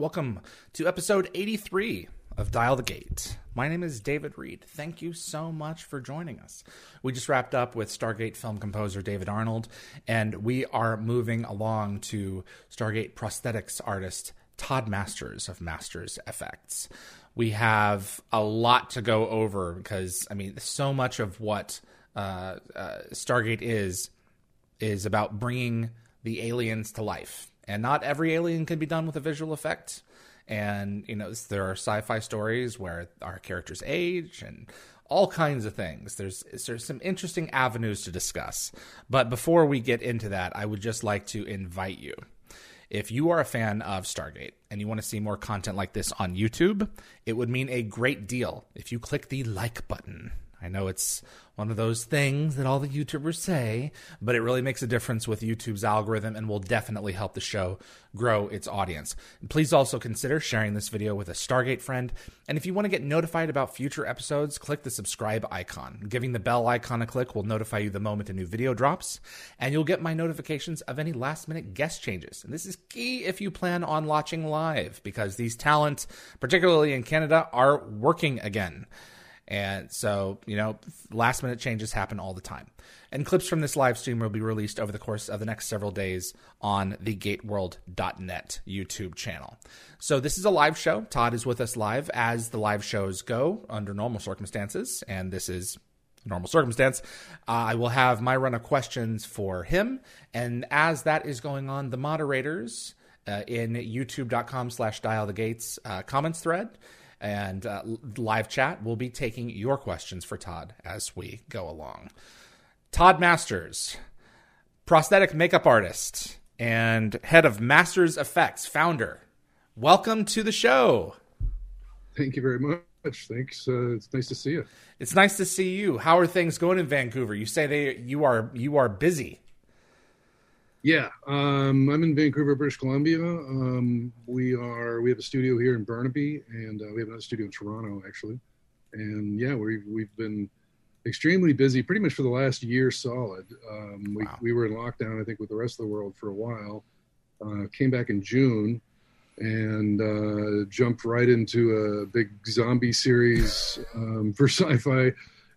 Welcome to episode 83 of Dial the Gate. My name is David Reed. Thank you so much for joining us. We just wrapped up with Stargate film composer David Arnold, and we are moving along to Stargate prosthetics artist Todd Masters of Masters Effects. We have a lot to go over because, I mean, so much of what uh, uh, Stargate is is about bringing the aliens to life and not every alien can be done with a visual effect. And you know, there are sci-fi stories where our characters age and all kinds of things. There's there's some interesting avenues to discuss. But before we get into that, I would just like to invite you. If you are a fan of Stargate and you want to see more content like this on YouTube, it would mean a great deal if you click the like button I know it's one of those things that all the YouTubers say, but it really makes a difference with YouTube's algorithm and will definitely help the show grow its audience. Please also consider sharing this video with a Stargate friend. And if you want to get notified about future episodes, click the subscribe icon. Giving the bell icon a click will notify you the moment a new video drops, and you'll get my notifications of any last minute guest changes. And this is key if you plan on watching live, because these talents, particularly in Canada, are working again. And so, you know, last minute changes happen all the time. And clips from this live stream will be released over the course of the next several days on the gateworld.net YouTube channel. So this is a live show. Todd is with us live as the live shows go under normal circumstances. And this is normal circumstance. Uh, I will have my run of questions for him. And as that is going on, the moderators uh, in youtube.com slash dial the gates uh, comments thread and uh, live chat. We'll be taking your questions for Todd as we go along. Todd Masters, prosthetic makeup artist and head of Masters Effects, founder. Welcome to the show. Thank you very much. Thanks. Uh, it's nice to see you. It's nice to see you. How are things going in Vancouver? You say they you are you are busy. Yeah, um, I'm in Vancouver, British Columbia. Um, we are we have a studio here in Burnaby, and uh, we have another studio in Toronto, actually. And yeah, we've we've been extremely busy, pretty much for the last year solid. Um, we wow. we were in lockdown, I think, with the rest of the world for a while. Uh, came back in June, and uh, jumped right into a big zombie series um, for sci-fi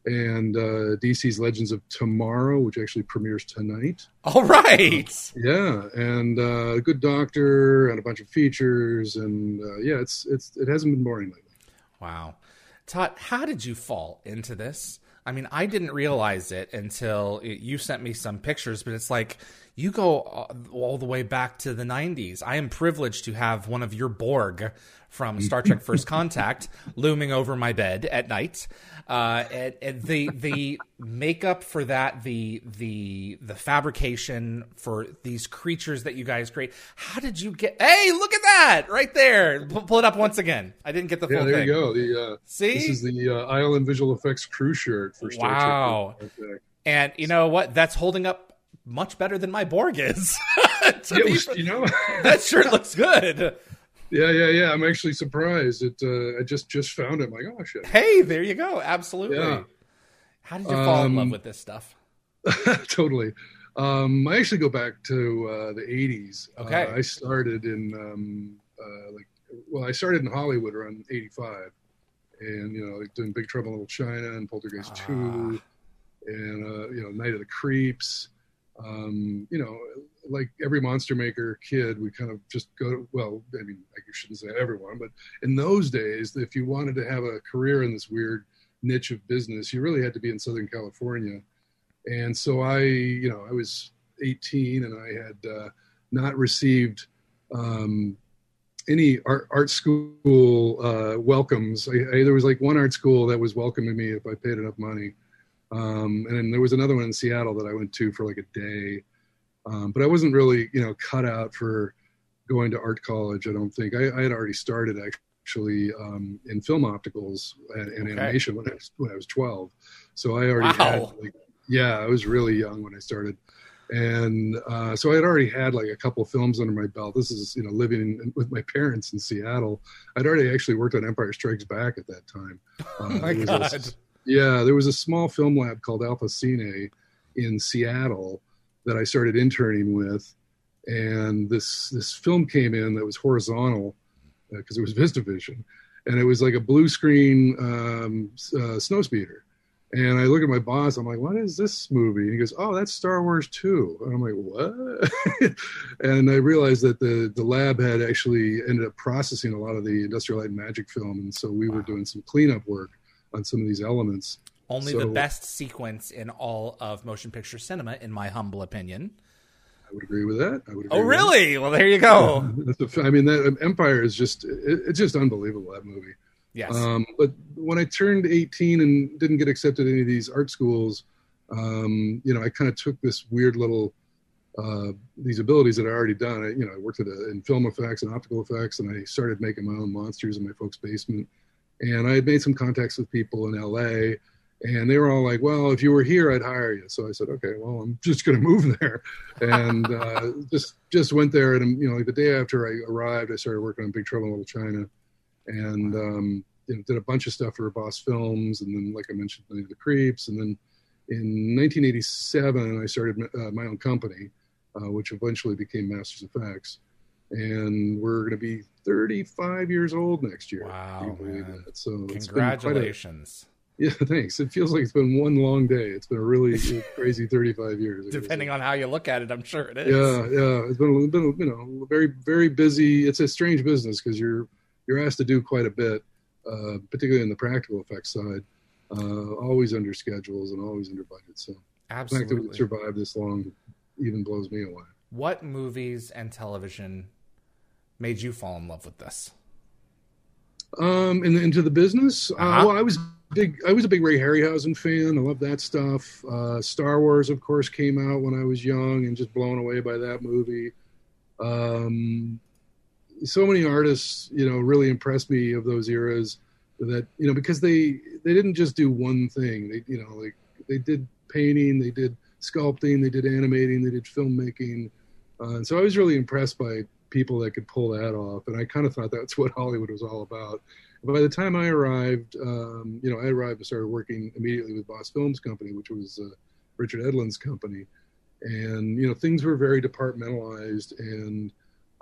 and uh, DC's Legends of Tomorrow, which actually premieres tonight. All right. Yeah, and uh, Good Doctor, and a bunch of features, and uh, yeah, it's it's it hasn't been boring lately. Wow, Todd, how did you fall into this? I mean, I didn't realize it until you sent me some pictures, but it's like you go all the way back to the 90s. I am privileged to have one of your Borg from Star Trek First Contact looming over my bed at night. Uh, and, and the the makeup for that, the the the fabrication for these creatures that you guys create. How did you get? Hey, look at that right there! Pull, pull it up once again. I didn't get the full yeah, there thing. you go. The uh, see, this is the uh, Island Visual Effects crew shirt for Star wow. Trek. Wow. And you know what? That's holding up much better than my Borg is. was, you know, that shirt looks good. Yeah, yeah, yeah. I'm actually surprised. It. Uh, I just just found it. I'm like, oh. Hey, there you go. Absolutely. Yeah. How did you fall um, in love um, with this stuff? totally. Um, I actually go back to uh, the '80s. Okay. Uh, I started in um, uh, like, well, I started in Hollywood around '85, and you know, like doing Big Trouble in Little China and Poltergeist ah. Two, and uh, you know, Night of the Creeps. Um, you know, like every monster maker kid, we kind of just go. Well, I mean, I shouldn't say everyone, but in those days, if you wanted to have a career in this weird niche of business, you really had to be in Southern California. And so I, you know, I was 18 and I had uh, not received um, any art, art school uh, welcomes. I, I, there was like one art school that was welcoming me if I paid enough money. Um, and then there was another one in Seattle that I went to for like a day. Um, but I wasn't really, you know, cut out for going to art college. I don't think I, I had already started actually um, in film opticals and, and okay. animation when I was when I was 12. So I already wow. had, like, yeah, I was really young when I started and uh, so I had already had like a couple films under my belt. This is you know living in, with my parents in Seattle. I'd already actually worked on Empire Strikes Back at that time. Uh, oh my god! A, yeah, there was a small film lab called Alpha Cine in Seattle that I started interning with, and this this film came in that was horizontal because uh, it was VistaVision, and it was like a blue screen um, uh, snowspeeder and I look at my boss, I'm like, what is this movie? And he goes, oh, that's Star Wars 2. And I'm like, what? and I realized that the, the lab had actually ended up processing a lot of the Industrial Light and Magic film. And so we wow. were doing some cleanup work on some of these elements. Only so, the best sequence in all of motion picture cinema, in my humble opinion. I would agree with that. I would. oh, really? Well, there you go. I mean, that Empire is just it, it's just unbelievable that movie. Yes. Um, but when I turned 18 and didn't get accepted any of these art schools, um, you know, I kind of took this weird little uh, these abilities that I already done. I, you know, I worked at a, in film effects and optical effects, and I started making my own monsters in my folks' basement. And I had made some contacts with people in LA, and they were all like, "Well, if you were here, I'd hire you." So I said, "Okay, well, I'm just going to move there," and uh, just just went there. And you know, like the day after I arrived, I started working on Big Trouble in Little China and um, you know, did a bunch of stuff for Boss Films, and then, like I mentioned, the Creeps, and then in 1987, I started uh, my own company, uh, which eventually became Masters Effects, and we're going to be 35 years old next year. Wow! So congratulations. Yeah, thanks. It feels like it's been one long day. It's been a really crazy 35 years. Depending on how you look at it, I'm sure it is. Yeah, yeah. It's been, a been you know, very, very busy. It's a strange business because you're you're asked to do quite a bit, uh, particularly in the practical effects side. Uh, always under schedules and always under budget. So Absolutely. the fact that we survived this long even blows me away. What movies and television made you fall in love with this? Um, in, into the business. Uh, uh-huh. Uh, well, I was big. I was a big Ray Harryhausen fan. I love that stuff. Uh, Star Wars, of course, came out when I was young and just blown away by that movie. Um, so many artists, you know, really impressed me of those eras that, you know, because they, they didn't just do one thing. They, you know, like they did painting, they did sculpting, they did animating, they did filmmaking. Uh, and so I was really impressed by people that could pull that off. And I kind of thought that's what Hollywood was all about. By the time I arrived, um, you know, I arrived and started working immediately with Boss Films Company, which was uh, Richard Edlund's company. And, you know, things were very departmentalized and,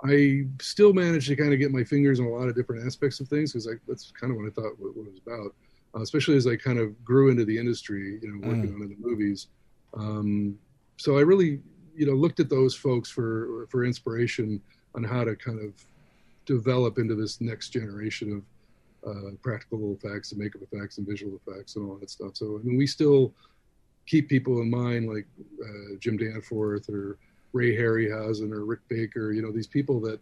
I still managed to kind of get my fingers in a lot of different aspects of things because that's kind of what I thought what, what it was about. Uh, especially as I kind of grew into the industry, you know, working mm. on the movies. Um, so I really, you know, looked at those folks for for inspiration on how to kind of develop into this next generation of uh, practical effects and makeup effects and visual effects and all that stuff. So I mean, we still keep people in mind like uh, Jim Danforth or Ray Harryhausen or Rick Baker, you know, these people that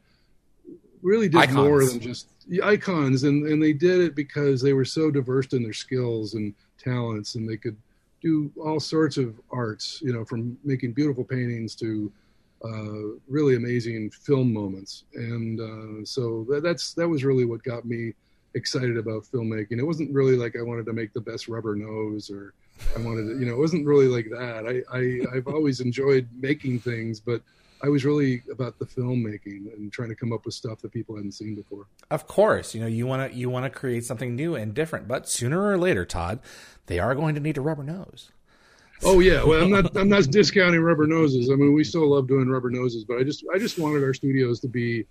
really did icons. more than just icons. And, and they did it because they were so diverse in their skills and talents and they could do all sorts of arts, you know, from making beautiful paintings to uh, really amazing film moments. And uh, so that, that's, that was really what got me excited about filmmaking. It wasn't really like I wanted to make the best rubber nose or, I wanted to, you know, it wasn't really like that. I, I I've always enjoyed making things, but I was really about the filmmaking and trying to come up with stuff that people hadn't seen before. Of course, you know you want to you want to create something new and different, but sooner or later, Todd, they are going to need a rubber nose. Oh yeah, well I'm not I'm not discounting rubber noses. I mean we still love doing rubber noses, but I just I just wanted our studios to be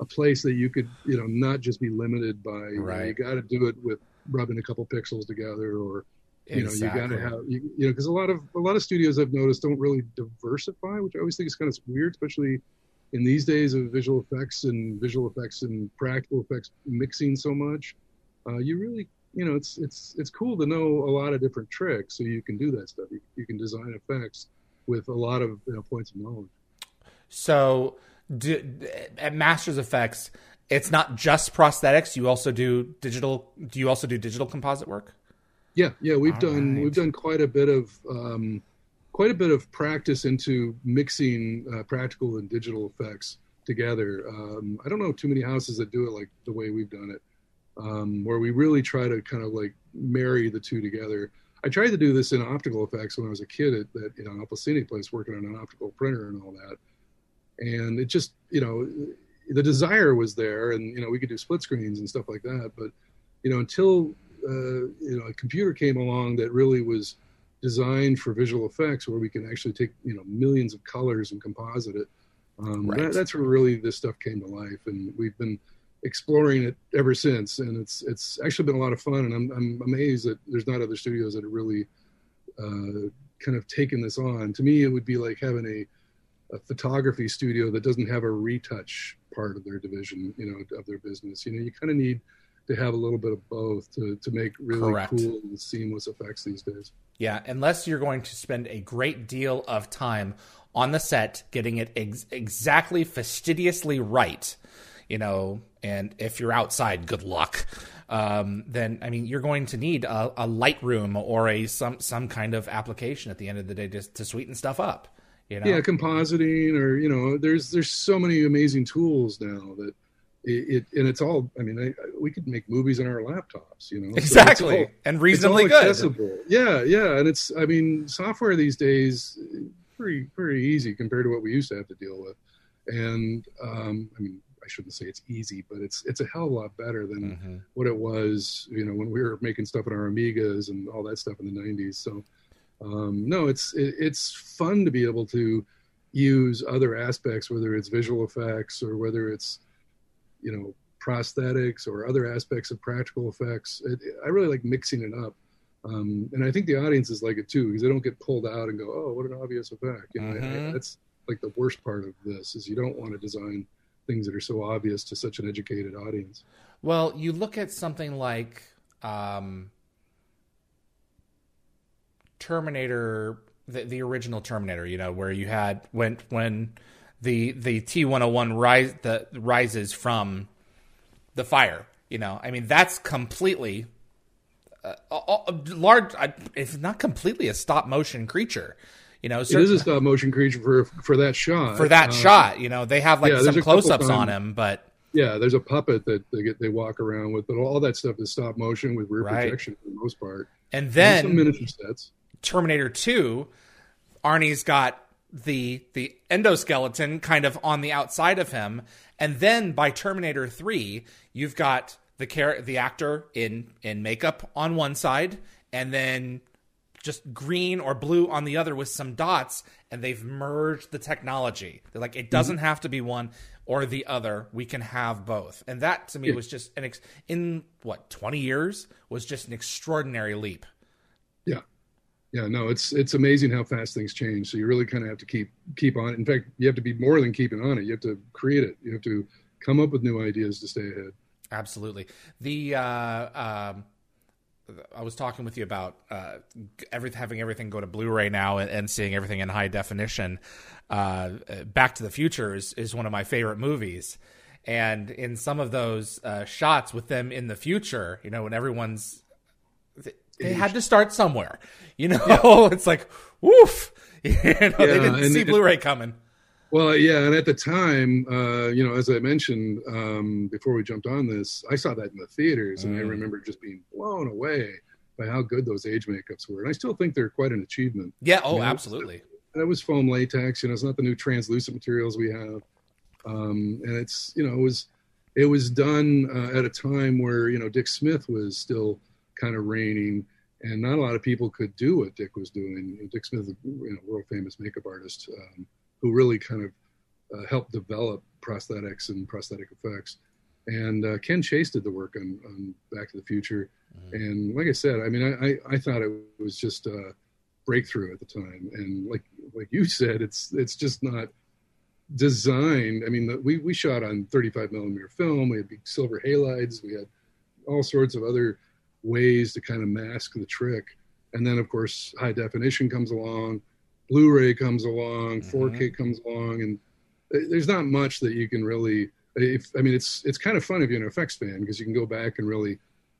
a place that you could you know not just be limited by right. you, know, you got to do it with rubbing a couple pixels together or you know you got to have you, you know because a lot of a lot of studios i've noticed don't really diversify which i always think is kind of weird especially in these days of visual effects and visual effects and practical effects mixing so much uh, you really you know it's it's it's cool to know a lot of different tricks so you can do that stuff. You, you can design effects with a lot of you know, points of knowledge. So do, at masters effects it's not just prosthetics you also do digital do you also do digital composite work Yeah, yeah, we've All done right. we've done quite a bit of um, quite a bit of practice into mixing uh, practical and digital effects together. Um, I don't know too many houses that do it like the way we've done it, um, where we really try to kind of like marry the two together. I tried to do this in optical effects when I was a kid at that you know Alpha Cine place working on an optical printer and all that, and it just you know the desire was there, and you know we could do split screens and stuff like that, but you know until uh, you know a computer came along that really was designed for visual effects where we can actually take you know millions of colors and composite it um, Right. that, that's where really this stuff came to life. And we've been exploring it ever since. And it's it's actually been a lot of fun. And i'm, I'm amazed that there's not other studios that have really uh, kind of taken this on. To me it would be like having a, a photography studio that doesn't have a retouch part of their division you know of their business you know you kind of need to have a little bit of both to, to make really Correct. cool and seamless effects these days. Yeah, unless you're going to spend a great deal of time on the set getting it ex- exactly fastidiously right, you know, and if you're outside, good luck. Um, then I mean, you're going to need a, a Lightroom or a some some kind of application at the end of the day just to sweeten stuff up. You know, Yeah, compositing or you know, there's there's so many amazing tools now that it, it and it's all. I mean, I, we could make movies on our laptops, you know. So exactly, all- and reasonably good. accessible. Yeah, yeah, and it's I mean, software these days pretty pretty easy compared to what we used to have to deal with, and um, I mean, I shouldn't say it's easy, but it's it's a hell of a lot better than Mhm. what it was, you know, when we were making stuff in our Amigas and all that stuff in the '90s. So, um, no, it's it, it's fun to be able to use other aspects, whether it's visual effects or whether it's, you know, prosthetics or other aspects of practical effects. It, I really like mixing it up. Um, and I think the audiences like it too because they don't get pulled out and go, "Oh, what an obvious effect!" You know, I- I- Mhm. that's like the worst part of this is you don't want to design things that are so obvious to such an educated audience. Well, you look at something like um, Terminator, the, the original Terminator. You know, where you had when when the the T one hundred one rise the rises from the fire. You know, I mean that's completely uh, a, a large. It's not completely a stop motion creature. You know, It is certain- a stop motion creature for for that shot. for that Uh, shot. You know, they have like yeah, some close ups on him, but Yeah, there's a puppet that they get they walk around with, but all that stuff is stop motion with rear Right. projection for the most part. and There's some then miniature sets. Terminator 2, Arnie's got the the endoskeleton kind of on the outside of him, and then by Terminator 3, you've got the char- the actor in in makeup on one side and then just green or blue on the other with some dots and they've merged the technology. They're like it doesn't mm-hmm. have to be one or the other. We can have both. And that to me Yeah. was just an ex- in what 20 years was just an extraordinary leap. Yeah, yeah. No, it's it's amazing how fast things change. So you really kind of have to keep keep on. it. In fact, you have to be more than keeping on it. You have to create it. You have to come up with new ideas to stay ahead. Absolutely. The uh, um, I was talking with you about uh, every, having everything go to Blu-ray now and, and seeing everything in high definition. Uh, Back to the Future is, is one of my favorite movies, and in some of those uh, shots with them in the future, you know, when everyone's they, had to start somewhere. You know, it's like woof. You know, they didn't see it- Blu-ray coming. Well, yeah, and at the time, uh, you know, as I mentioned um, before we jumped on this, I saw that in the theaters, and I Mm. remember just being blown away by how good those age makeups were. And I still think they're quite an achievement. Yeah. Oh, Yeah. absolutely. That was foam latex, you know, it's not the new translucent materials we have, um, and it's you know it was it was done uh, at a time where you know Dick Smith was still kind of reigning, and not a lot of people could do what Dick was doing. Dick Smith, you know, world famous makeup artist, um, who really kind of uh, helped develop prosthetics and prosthetic effects. And uh, Ken Chase did the work on, on Back to the Future, and like I said, I mean, I, I, I thought it was just a breakthrough at the time, and like like you said, it's it's just not designed. I mean, the, we we shot on 35 millimeter film. We had big silver halides. We had all sorts of other ways to kind of mask the trick. And then, of course, high definition comes along, Blu-ray comes along, mm-hmm. 4K comes along, and eh, there's not much that you can really. Eh, if I mean, it's it's kind of fun if you're an effects fan because you can go back and really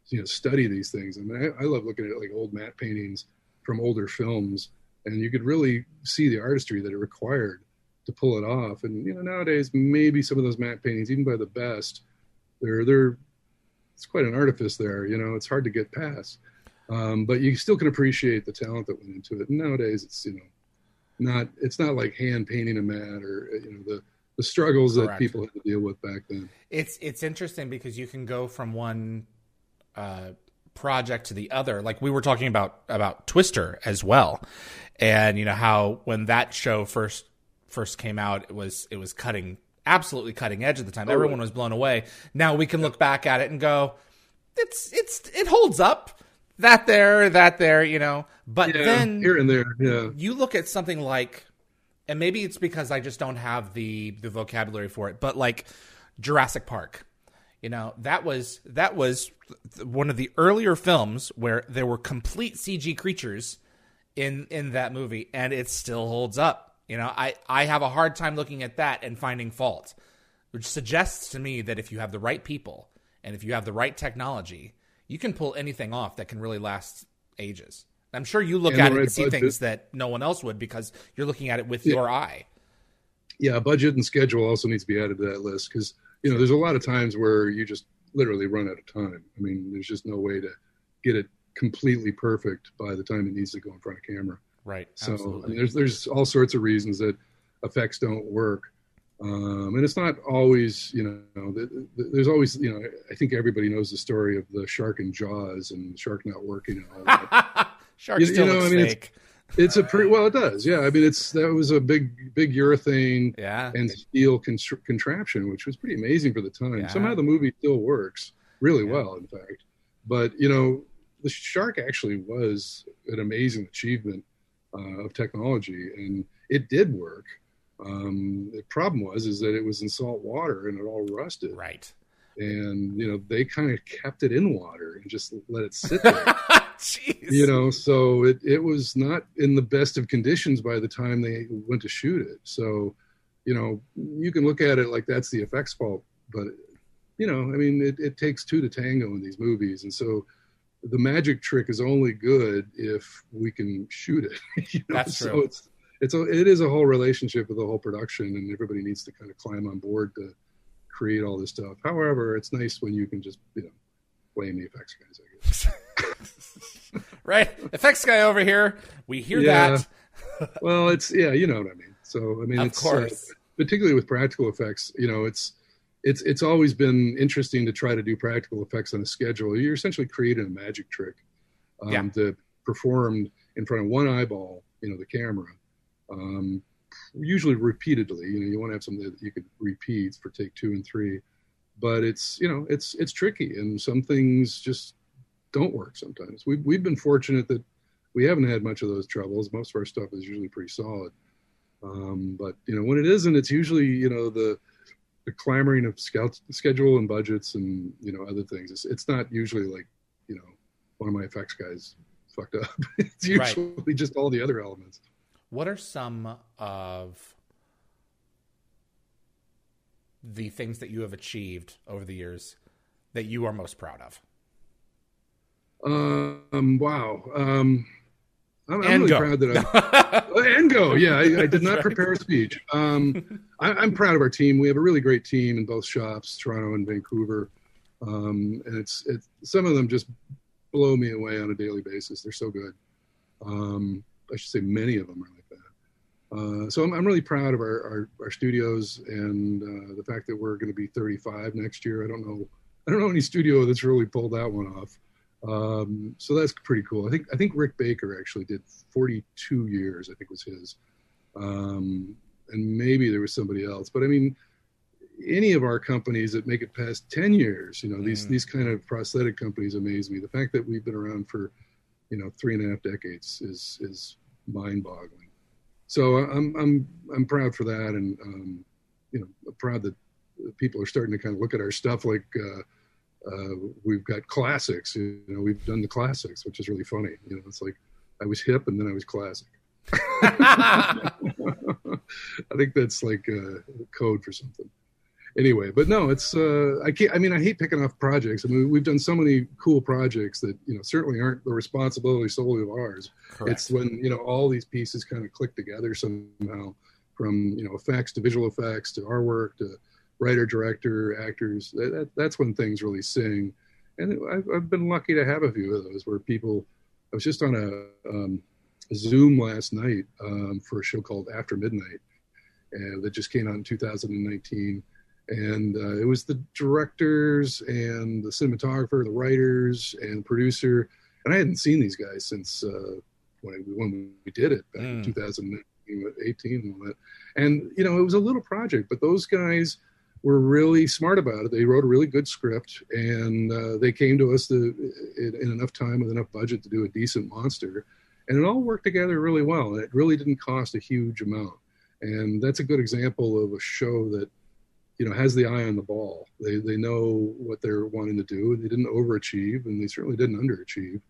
you know study these things. I mean, I, I love looking at like old matte paintings from older films, and you could really see the artistry that it required to pull it off. And you know, nowadays maybe some of those matte paintings, even by the best, they're they're it's quite an artifice there. You know, it's hard to get past. Um, but you still can appreciate the talent that went into it. And nowadays, it's you know, not it's not like hand painting a mat or you know the the struggles Correct. that people had to deal with back then. It's it's interesting because you can go from one uh, project to the other. Like we were talking about about Twister as well, and you know how when that show first first came out, it was it was cutting absolutely cutting edge at the time. Oh, Everyone was blown away. Now we can look back at it and go, it's it's it holds up. That there, that there, you know. But yeah, then here and there, yeah. You look at something like, and maybe it's because I just don't have the the vocabulary for it. But like Jurassic Park, you know, that was that was one of the earlier films where there were complete CG creatures in in that movie, and it still holds up you know, I, I have a hard time looking at that and finding fault, which suggests to me that if you have the right people and if you have the right technology, you can pull anything off that can really last ages. I'm sure you look and at it right and see budget. things that no one else would because you're looking at it with yeah. your eye. Yeah, budget and schedule also needs to be added to that list because you know there's a lot of times where you just literally run out of time. I mean, there's just no way to get it completely perfect by the time it needs to go in front of camera. Right. So there's there's all sorts of reasons that effects don't work, um, and it's not always you know there's always you know I think everybody knows the story of the shark and Jaws and the shark not working and all that. shark you, still you know, I mean, fake. It's, it's, a pretty well it does yeah I mean it's that was a big big urethane yeah. and steel contraption which was pretty amazing for the time. Yeah. Somehow the movie still works really yeah. well in fact, but you know the shark actually was an amazing achievement uh, of technology, and it did work. Um, the problem was is that it was in salt water and it all rusted. Right. And you know they kind of kept it in water and just let it sit there. Jeez. You know, so it it was not in the best of conditions by the time they went to shoot it. So, you know, you can look at it like that's the effects fault, but you know, I mean, it, it takes two to tango in these movies, and so the magic trick is only good if we can shoot it. you know? That's so it's it's a, it is a whole relationship with the whole production, and everybody needs to kind of climb on board to create all this stuff. However, it's nice when you can just you know blame the effects guys. I guess. right, effects guy over here. We hear yeah. that. well, it's yeah, you know what I mean. So I mean, of it's uh, course. Uh, particularly with practical effects, you know, it's it's it's always been interesting to try to do practical effects on a schedule. You're essentially creating a magic trick um, yeah. performed in front of one eyeball, you know, the camera. Um, usually repeatedly. You know, you want to have something that you could repeat for take two and three. But it's you know it's it's tricky, and some things just don't work sometimes. We've we've been fortunate that we haven't had much of those troubles. Most of our stuff is usually pretty solid. Um, but you know when it isn't, it's usually you know the the clamoring of scout, schedule and budgets and you know other things. It's, it's not usually like you know one of my effects guys fucked up. it's usually right. just all the other elements. What are some of the things that you have achieved over the years that you are most proud of? Um, wow. Um, I'm, I'm really go. proud that I and go. Yeah, I, I did not prepare a speech. Um, I, am proud of our team. We have a really great team in both shops, Toronto and Vancouver, um, and it's it's some of them just blow me away on a daily basis. They're so good. Um, I should say many of them are like that. Uh, so I'm, I'm, really proud of our, our, our studios and uh, the fact that we're going to be 35 next year. I don't know. I don't know any studio that's really pulled that one off. Um, so that's pretty cool. I think I think Rick Baker actually did 42 years. I think was his, um, and maybe there was somebody else. But I mean, any of our companies that make it past 10 years, you know, these mm. these kind of prosthetic companies amaze me. The fact that we've been around for, you know, three and a half decades is is mind-boggling. So I'm I'm I'm proud for that, and um, you know, proud that people are starting to kind of look at our stuff like. Uh, uh, we've got classics. You know, we've done the classics, which is really funny. You know, it's like I was hip and then I was classic. I think that's like a code for something. anyway, but no, it's uh, I can't. I mean, I hate picking off projects. I mean, we've done so many cool projects that you know certainly aren't the responsibility solely of ours. Correct. It's when you know all these pieces kind of click together somehow, from you know effects to visual effects to our work to writer, director, actors. That, that, that's when things really sing. And I've, I've been lucky to have a few of those where people. I was just on a, um, a Zoom last night um, for a show called After Midnight, and that just came out in 2019 and uh, it was the directors and the cinematographer, the writers and producer, and I hadn't seen these guys since uh, when, when we did it back mm. in 2018 and all that. And you know, it was a little project, but those guys were really smart about it. They wrote a really good script, and uh, they came to us in, in enough time with enough budget to do a decent monster, and it all worked together really well. And it really didn't cost a huge amount. And that's a good example of a show that you know has the eye on the ball. They they know what they're wanting to do. They didn't overachieve, and they certainly didn't underachieve.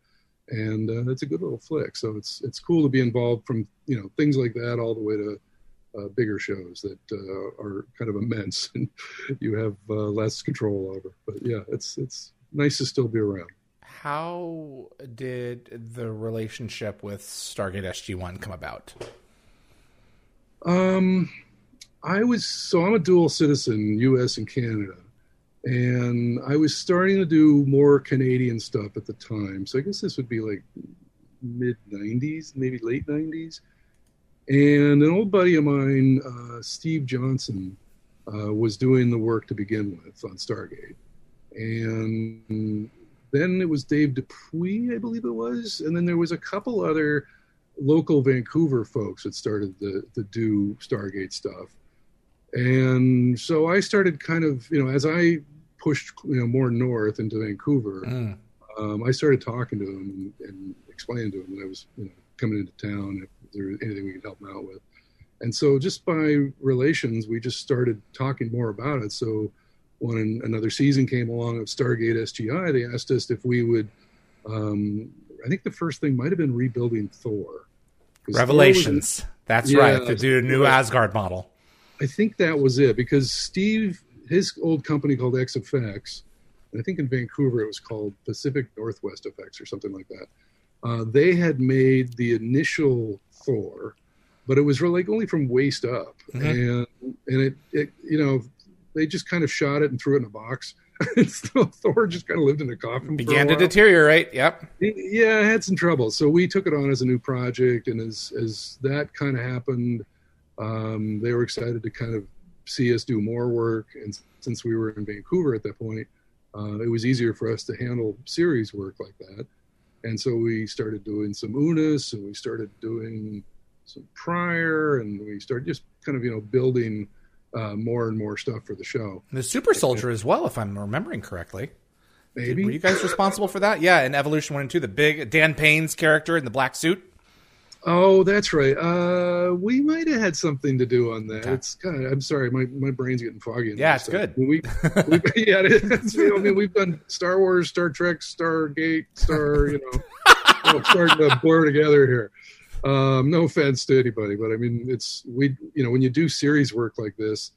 And uh, it's a good little flick. So it's it's cool to be involved from you know things like that all the way to uh, bigger shows that uh, are kind of immense and you have uh, less control over. But yeah, it's it's nice to still be around. How did the relationship with Stargate SG One come about? Um, I was so I'm a dual citizen, U.S. and Canada, and I was starting to do more Canadian stuff at the time. So I guess this would be like mid '90s, maybe late '90s. And an old buddy of mine, uh, Steve Johnson, uh, was doing the work to begin with on Stargate, and then it was Dave Dupuis, I believe it was, and then there was a couple other local Vancouver folks that started to, to do Stargate stuff. And so I started kind of, you know, as I pushed, you know, more north into Vancouver, mm. um, I started talking to him and, and, explaining to him that I was, you know, coming into town there was anything we could help him out with. And so just by relations, we just started talking more about it. So when another season came along of Stargate SG One, they asked us if we would. Um, I think the first thing might have been rebuilding Thor. Revelations. Thor That's yeah, right. To do a new Asgard model. I think that was it because Steve, his old company called XFX, and I think in Vancouver it was called Pacific Northwest Effects or something like that. Uh, they had made the initial Thor, but it was really like only from waist up, mm-hmm. and and it, it you know they just kind of shot it and threw it in a box. so Thor just kind of lived in a coffin. Began to deteriorate. Yep. Yeah, I had some trouble, so we took it on as a new project, and as as that kind of happened, um, they were excited to kind of see us do more work. And since we were in Vancouver at that point, uh, it was easier for us to handle series work like that. And so we started doing some Unas and we started doing some prior and we started just kind of, you know, building uh, more and more stuff for the show. The Super Soldier as well, if I'm remembering correctly. Maybe. Were you guys responsible for that? Yeah, in Evolution 1 and 2, the big Dan Payne's character in the black suit. Oh, that's right. Uh, we might have had something to do on that. It's kind of, I'm sorry, my, my brain's getting foggy. Yeah, it's good. We, we, yeah, it's, you know, I mean, we've done Star Wars, Star Trek, Stargate, Star, you know, oh, starting to blur together here. Um, no offense to anybody, but I mean, it's we, you know, when you do series work like this,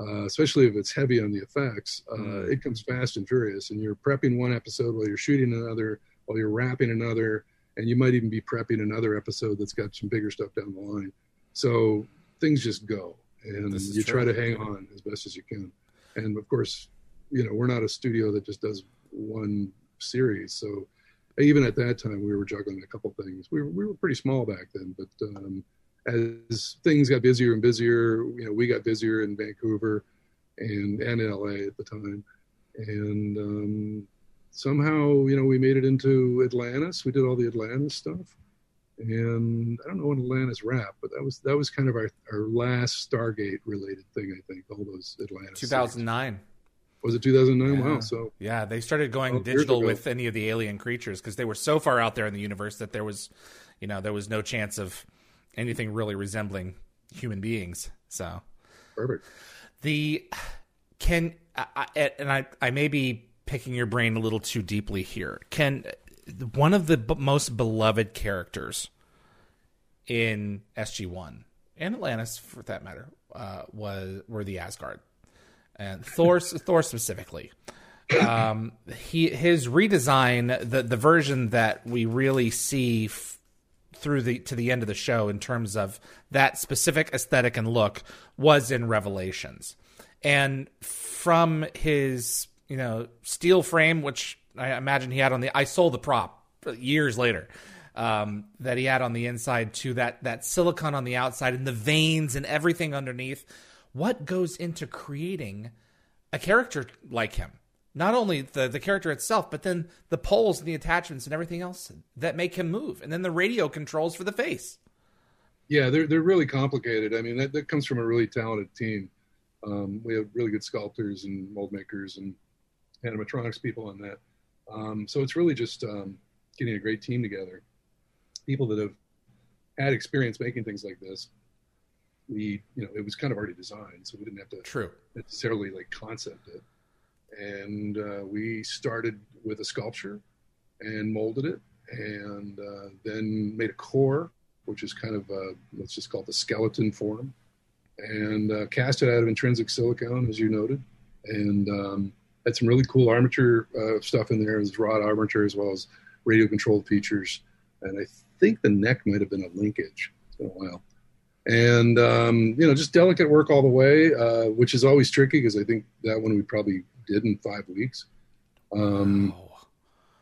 uh, especially if it's heavy on the effects, uh, mm. it comes fast and furious, and you're prepping one episode while you're shooting another, while you're wrapping another and you might even be prepping another episode that's got some bigger stuff down the line. So things just go, and you true. try to hang on as best as you can. And of course, you know we're not a studio that just does one series, so even at that time we were juggling a couple things. We were, we were pretty small back then, but um, as things got busier and busier, you know, we got busier in Vancouver and and in LA at the time, and um, somehow, you know, we made it into Atlantis. We did all the Atlantis stuff. And I don't know when Atlantis wrapped, but that was that was kind of our, our last Stargate related thing, I think. All those Atlantis. 2009. Series. Was it 2009? Yeah. Wow. So yeah, they started going digital with any of the alien creatures because they were so far out there in the universe that there was, you know, there was no chance of anything really resembling human beings. So perfect. The can I, and I I may be picking your brain a little too deeply here. Can one of the b- most beloved characters in SG One and Atlantis, for that matter, uh, was were the Asgard. and Thor Thor specifically. Um, he his redesign the the version that we really see f- through the to the end of the show in terms of that specific aesthetic and look was in Revelations, and from his you know steel frame, which I imagine he had on the I sold the prop years later um, that he had on the inside to that that silicon on the outside and the veins and everything underneath. What goes into creating a character like him? Not only the the character itself, but then the poles and the attachments and everything else that make him move, and then the radio controls for the face. Yeah, they're they're really complicated. I mean, that, that comes from a really talented team. Um, we have really good sculptors and mold makers and animatronics people on that. Um, so it's really just um, getting a great team together people that have had experience making things like this, we, you know, it was kind of already designed, so we didn't have to True. necessarily like concept it. And uh, we started with a sculpture and molded it, and uh, then made a core, which is kind of uh, let's just call it the skeleton form, and uh, cast it out of intrinsic silicone, as you noted, and um, had some really cool armature uh, stuff in there, as rod armature as well as radio controlled features, and I think the neck might have been a linkage. It's been a while. And, um, you know, just delicate work all the way, uh, which is always tricky because I think that one we probably did in five weeks. Um, Wow.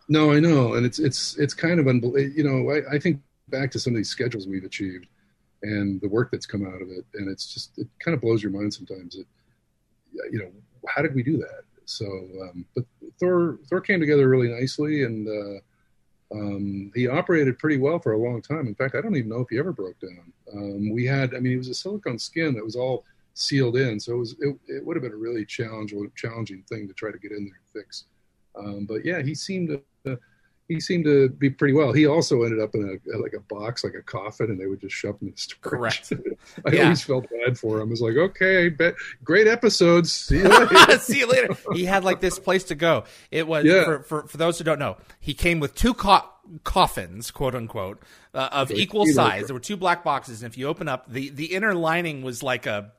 no, I know. And it's, it's, it's kind of, unbelievable. you know, I, I think back to some of these schedules we've achieved and the work that's come out of it. And it's just, it kind of blows your mind sometimes that, you know, how did we do that? So, um, but Thor, Thor came together really nicely and, uh, um, he operated pretty well for a long time. In fact, I don't even know if he ever broke down. Um, we had, I mean, it was a silicone skin that was all sealed in, so it was it, it would have been a really challenge, challenging thing to try to get in there and fix. Um, but yeah, he seemed to he seemed to be pretty well. He also ended up in a like a box, like a coffin, and they would just shove him in the storage. Correct. I Yeah. always felt bad for him. I was like, okay, bet, great episodes. See you later. See you later. He had like this place to go. It was Yeah. for, for for those who don't know. He came with two co- coffins, quote unquote, uh, of equal size. There were two black boxes, and if you open up the the inner lining was like a,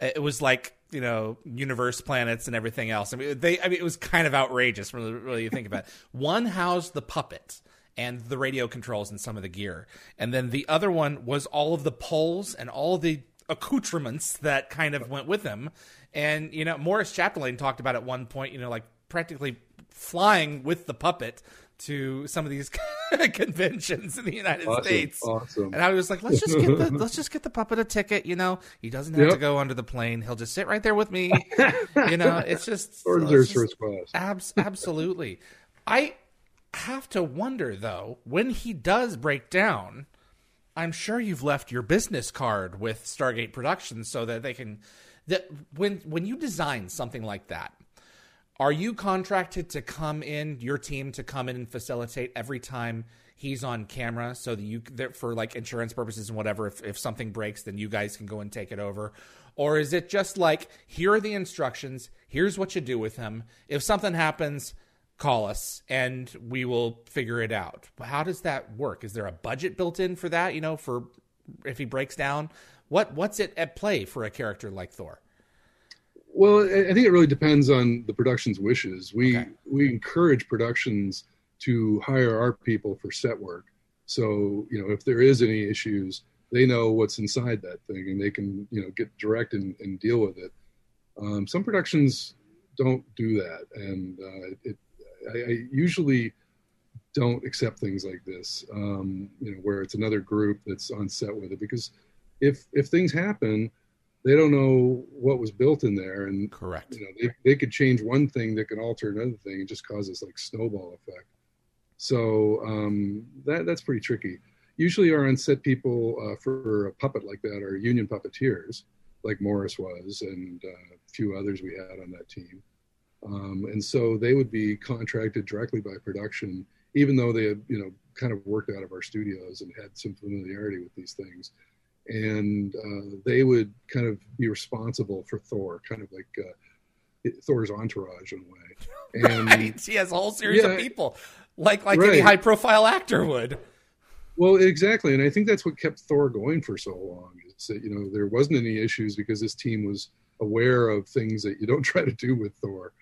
it was like you know universe planets and everything else. I mean, they I mean it was kind of outrageous when you think about it. One housed the puppet. And the radio controls and some of the gear. And then the other one was all of the poles and all the accoutrements that kind of went with him. And you know, Morris Chapdelaine talked about at one point, you know, like practically flying with the puppet to some of these conventions in the United Awesome, States. awesome. And I was like, let's just get the let's just get the puppet a ticket. You know, he doesn't have to go under the plane. He'll just sit right there with me. you know, it's just Or it's first class. Abs- absolutely. I have to wonder though, when he does break down, I'm sure you've left your business card with Stargate Productions so that they can that when when you design something like that, are you contracted to come in your team to come in and facilitate every time he's on camera so that you that for like insurance purposes and whatever if, if something breaks then you guys can go and take it over? Or is it just like here are the instructions here's what you do with him if something happens call us and we will figure it out. How does that work? Is there a budget built in for that? You know for if he breaks down what what's it at play for a character like thor Well, I think it really depends on the production's wishes. We Okay. we encourage productions to hire our people for set work. So you know, if there is any issues, they know what's inside that thing, and they can you know get direct and, and deal with it. Um, some productions don't do that, and uh, it, I, I usually don't accept things like this. Um, you know, where it's another group that's on set with it, because if if things happen, they don't know what was built in there, and correct. you know they, they could change one thing that can alter another thing and just cause this like snowball effect. So um, that that's pretty tricky. Usually our on-set people uh, for a puppet like that are union puppeteers like morris was and uh, a few others we had on that team. Um, and so they would be contracted directly by production even though they had you know kind of worked out of our studios and had some familiarity with these things and uh, they would kind of be responsible for Thor, kind of like uh, Thor's entourage in a way. And right. He has a whole series of people, like like any high profile actor would. well, exactly, and I think that's what kept Thor going for so long. Is that you know there wasn't any issues because this team was aware of things that you don't try to do with Thor.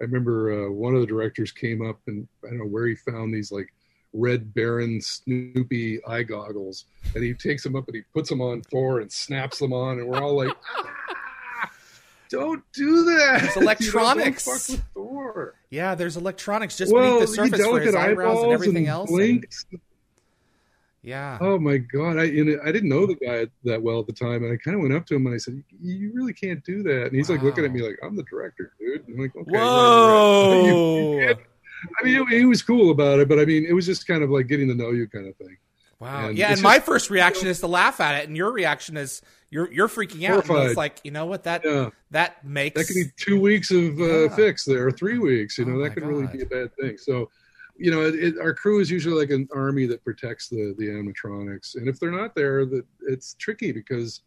I remember uh, one of the directors came up and I don't know where he found these like red baron snoopy eye goggles and he takes them up and he puts them on thor and snaps them on and we're all like ah, don't do that. It's electronics you know, fuck with thor yeah there's electronics just well, beneath the surface for his eyebrows and everything and else blinks. And... yeah. Oh my god i you i didn't know the guy that well at the time and i kind of went up to him and i said you really can't do that. And he's wow. like looking at me like i'm the director dude. And i'm like okay whoa! You I mean, he was cool about it, but I mean, it was just kind of like getting to know you kind of thing. Wow. And yeah, and just, my first reaction is to laugh at it, and your reaction is you're you're freaking out. It's like you know what that yeah. that makes that could be two weeks of uh, fix there, three weeks. You know oh that could God. really be a bad thing. So, you know, it, it, our crew is usually like an army that protects the the animatronics, and if they're not there, that it's tricky because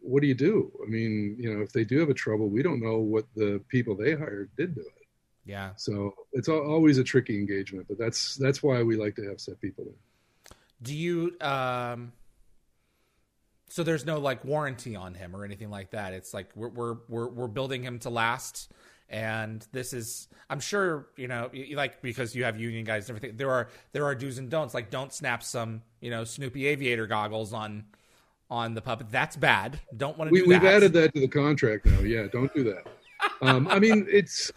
what do you do? I mean, you know, if they do have a trouble, we don't know what the people they hired did to it. Yeah. So it's always a tricky engagement, but that's that's why we like to have set people there. Do you um so there's no like warranty on him or anything like that. It's like we're we're we're, we're building him to last and this is i'm sure you know like because you have union guys and everything there are there are do's and don'ts like don't snap some you know snoopy aviator goggles on on the puppet that's bad don't want to we, do we've added that to the contract now yeah don't do that um, i mean it's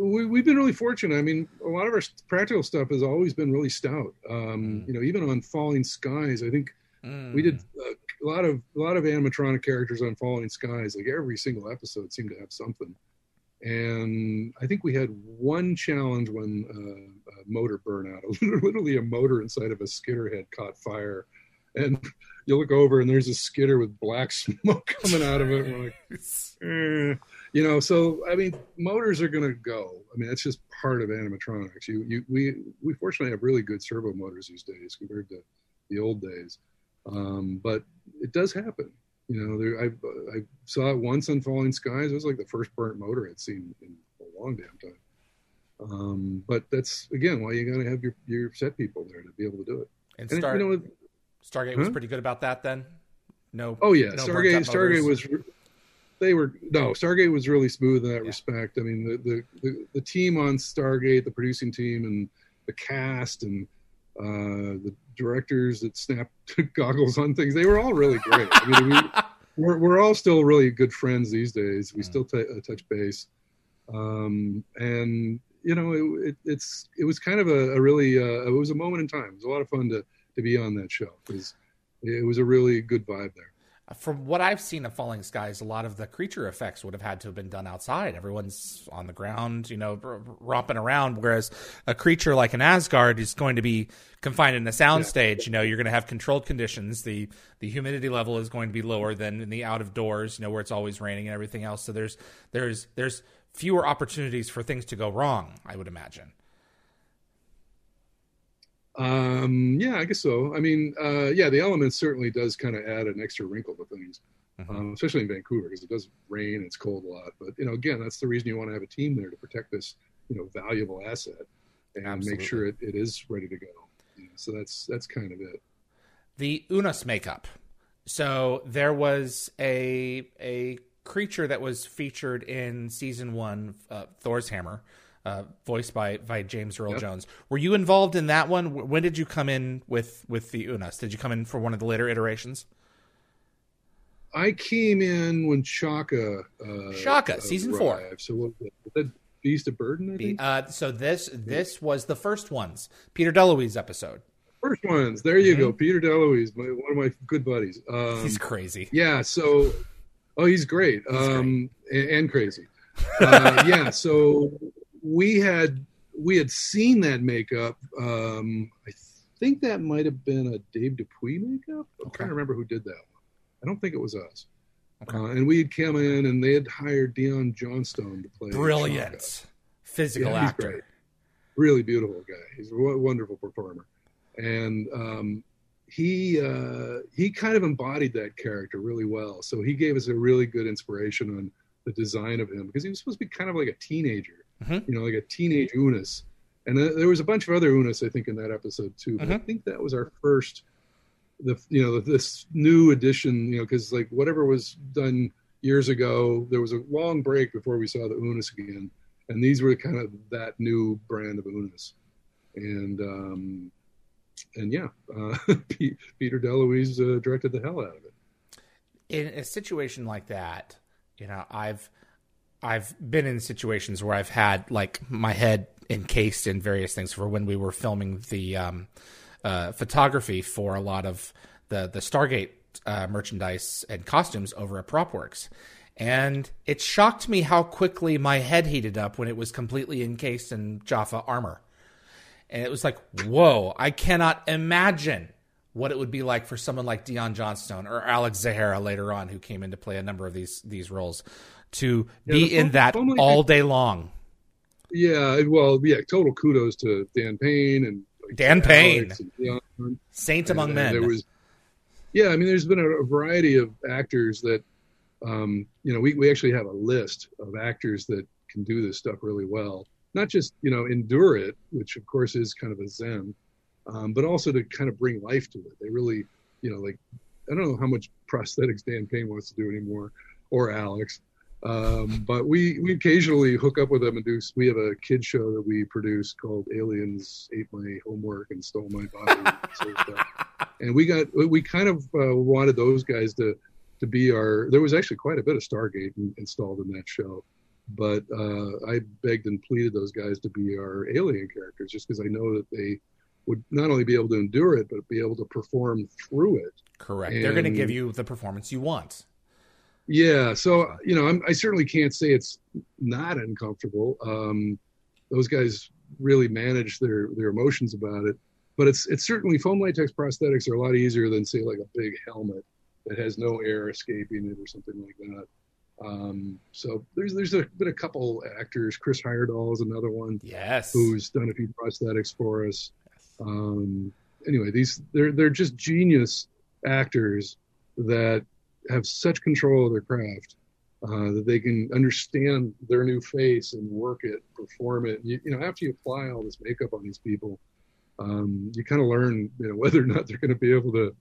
we, have been really fortunate. I mean, a lot of our practical stuff has always been really stout. Um, mm. You know, even on Falling Skies, I think mm. we did a, a, lot of a lot of animatronic characters on Falling Skies. Like every single episode seemed to have something. And I think we had one challenge when uh, a motor burnout. Literally, a motor inside of a skitter head caught fire, and you look over and there's a skitter with black smoke coming out of it. We're like, eh. You know so i mean motors are going to go. I mean that's just part of animatronics. You, you we we fortunately have really good servo motors these days compared to the old days. Um, but it does happen. You know there, I, I saw it once on falling skies. It was like the first burnt motor i'd seen in a long damn time. Um, but that's again why you got to have your, your set people there to be able to do it. And, and Star, you know, stargate huh? was pretty good about that then no oh yeah no stargate stargate was they were no Stargate was really smooth in that yeah. respect. I mean, the, the, the the team on Stargate, the producing team, and the cast, and uh, the directors that snapped goggles on things, they were all really great. I mean, we, we're we're all still really good friends these days. We mm. still t- uh, touch base, um, and you know, it, it, it's it was kind of a, a really uh, it was a moment in time. It was a lot of fun to to be on that show because it was a really good vibe there from what I've seen of Falling Skies, a lot of the creature effects would have had to have been done outside. Everyone's on the ground, you know, romping around. Whereas a creature like an Asgard is going to be confined in a soundstage. Yeah. You know, you're going to have controlled conditions. the The humidity level is going to be lower than in the out of doors. You know, where it's always raining and everything else. So there's there's there's fewer opportunities for things to go wrong. I would imagine. Um, yeah, I guess so. I mean, uh, yeah, the elements certainly does kind of add an extra wrinkle to things, mm-hmm. um, especially in Vancouver because it does rain and it's cold a lot. But you know, again, that's the reason you want to have a team there to protect this, you know, valuable asset and Absolutely. make sure it, it is ready to go. Yeah, so that's that's kind of it. The Unas makeup. So there was a a creature that was featured in season one, uh, Thor's Hammer uh, voiced by by James Earl yep. Jones. Were you involved in that one? When did you come in with with the Unas? Did you come in for one of the later iterations? I came in when Chaka. Uh, Chaka, uh, season arrived. four. So what was that? Beast of Burden. I think. Uh, so this this was the first ones. Peter DeLuise episode. First ones. There you mm-hmm. go. Peter DeLuise, my, one of my good buddies. Um, he's crazy. Yeah. So, oh, he's great. He's um, great. And, and, crazy. Uh, yeah. So we had we had seen that makeup. Um, I think that might have been a Dave Dupuis makeup. I'm okay. trying to remember who did that one. I don't think it was us. Okay. Uh, and we had come in and they had hired Dion Johnstone to play. Brilliant Chaka. physical yeah, actor. Great. Really beautiful guy. He's a wonderful performer. And um, he uh, he kind of embodied that character really well. So he gave us a really good inspiration on the design of him because he was supposed to be kind of like a teenager mm-hmm. you know, like a teenage Unas. And uh, there was a bunch of other Unas, I think, in that episode too. But mm-hmm. I think that was our first, the you know, this new edition, you know, because like whatever was done years ago. There was a long break before we saw the Unas again, and these were kind of that new brand of Unas. And um, and yeah, uh, Peter DeLuise uh, directed the hell out of it. In a situation like that, you know, I've I've been in situations where I've had like my head encased in various things for when we were filming the um, uh, photography for a lot of the the Stargate uh, merchandise and costumes over at PropWorks. And it shocked me how quickly my head heated up when it was completely encased in Jaffa armor. And it was like, whoa, I cannot imagine what it would be like for someone like Dion Johnstone or Alex Zahara later on, who came in to play a number of these these roles, to yeah, be in that all day long. Yeah, well, yeah, total kudos to Dan Payne and like, Dan Payne, and Saint among and, men. there was, yeah, I mean, there's been a, a variety of actors that, um, you know, we we actually have a list of actors that can do this stuff really well. Not just you know endure it, which of course is kind of a zen, um, but also to kind of bring life to it. They really, you know, like I don't know how much prosthetics Dan Payne wants to do anymore, or Alex, um, but we we occasionally hook up with them and do. We have a kid show that we produce called "Aliens Ate My Homework and Stole My Body," and we got we kind of uh, wanted those guys to to be our. There was actually quite a bit of Stargate in, installed in that show, but uh, I begged and pleaded those guys to be our alien characters just because I know that they would not only be able to endure it but be able to perform through it. Correct. And, They're going to give you the performance you want. Yeah, so you know, I'm, i certainly can't say it's not uncomfortable. Um, those guys really manage their their emotions about it, but it's it's certainly foam latex prosthetics are a lot easier than say like a big helmet that has no air escaping it or something like that. Um, so there's there's a, been a couple actors. Chris Heyerdahl is another one. Yes, who's done a few prosthetics for us. Um, anyway, these they're they're just genius actors that have such control of their craft uh, that they can understand their new face and work it, perform it. You, you know, after you apply all this makeup on these people, um, you kind of learn, you know, whether or not they're going to be able to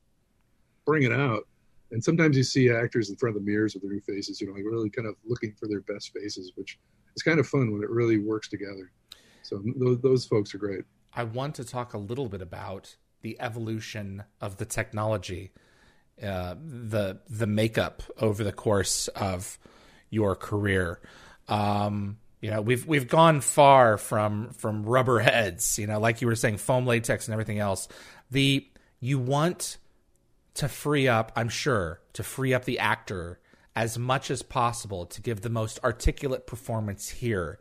bring it out. And sometimes you see actors in front of the mirrors with their new faces, you know, like really kind of looking for their best faces, which is kind of fun when it really works together. So those, those folks are great. I want to talk a little bit about the evolution of the technology uh, the the makeup over the course of your career. Um, you know, we've we've gone far from from rubber heads. You know, like you were saying, foam latex and everything else. The you want to free up, I'm sure, to free up the actor as much as possible to give the most articulate performance here,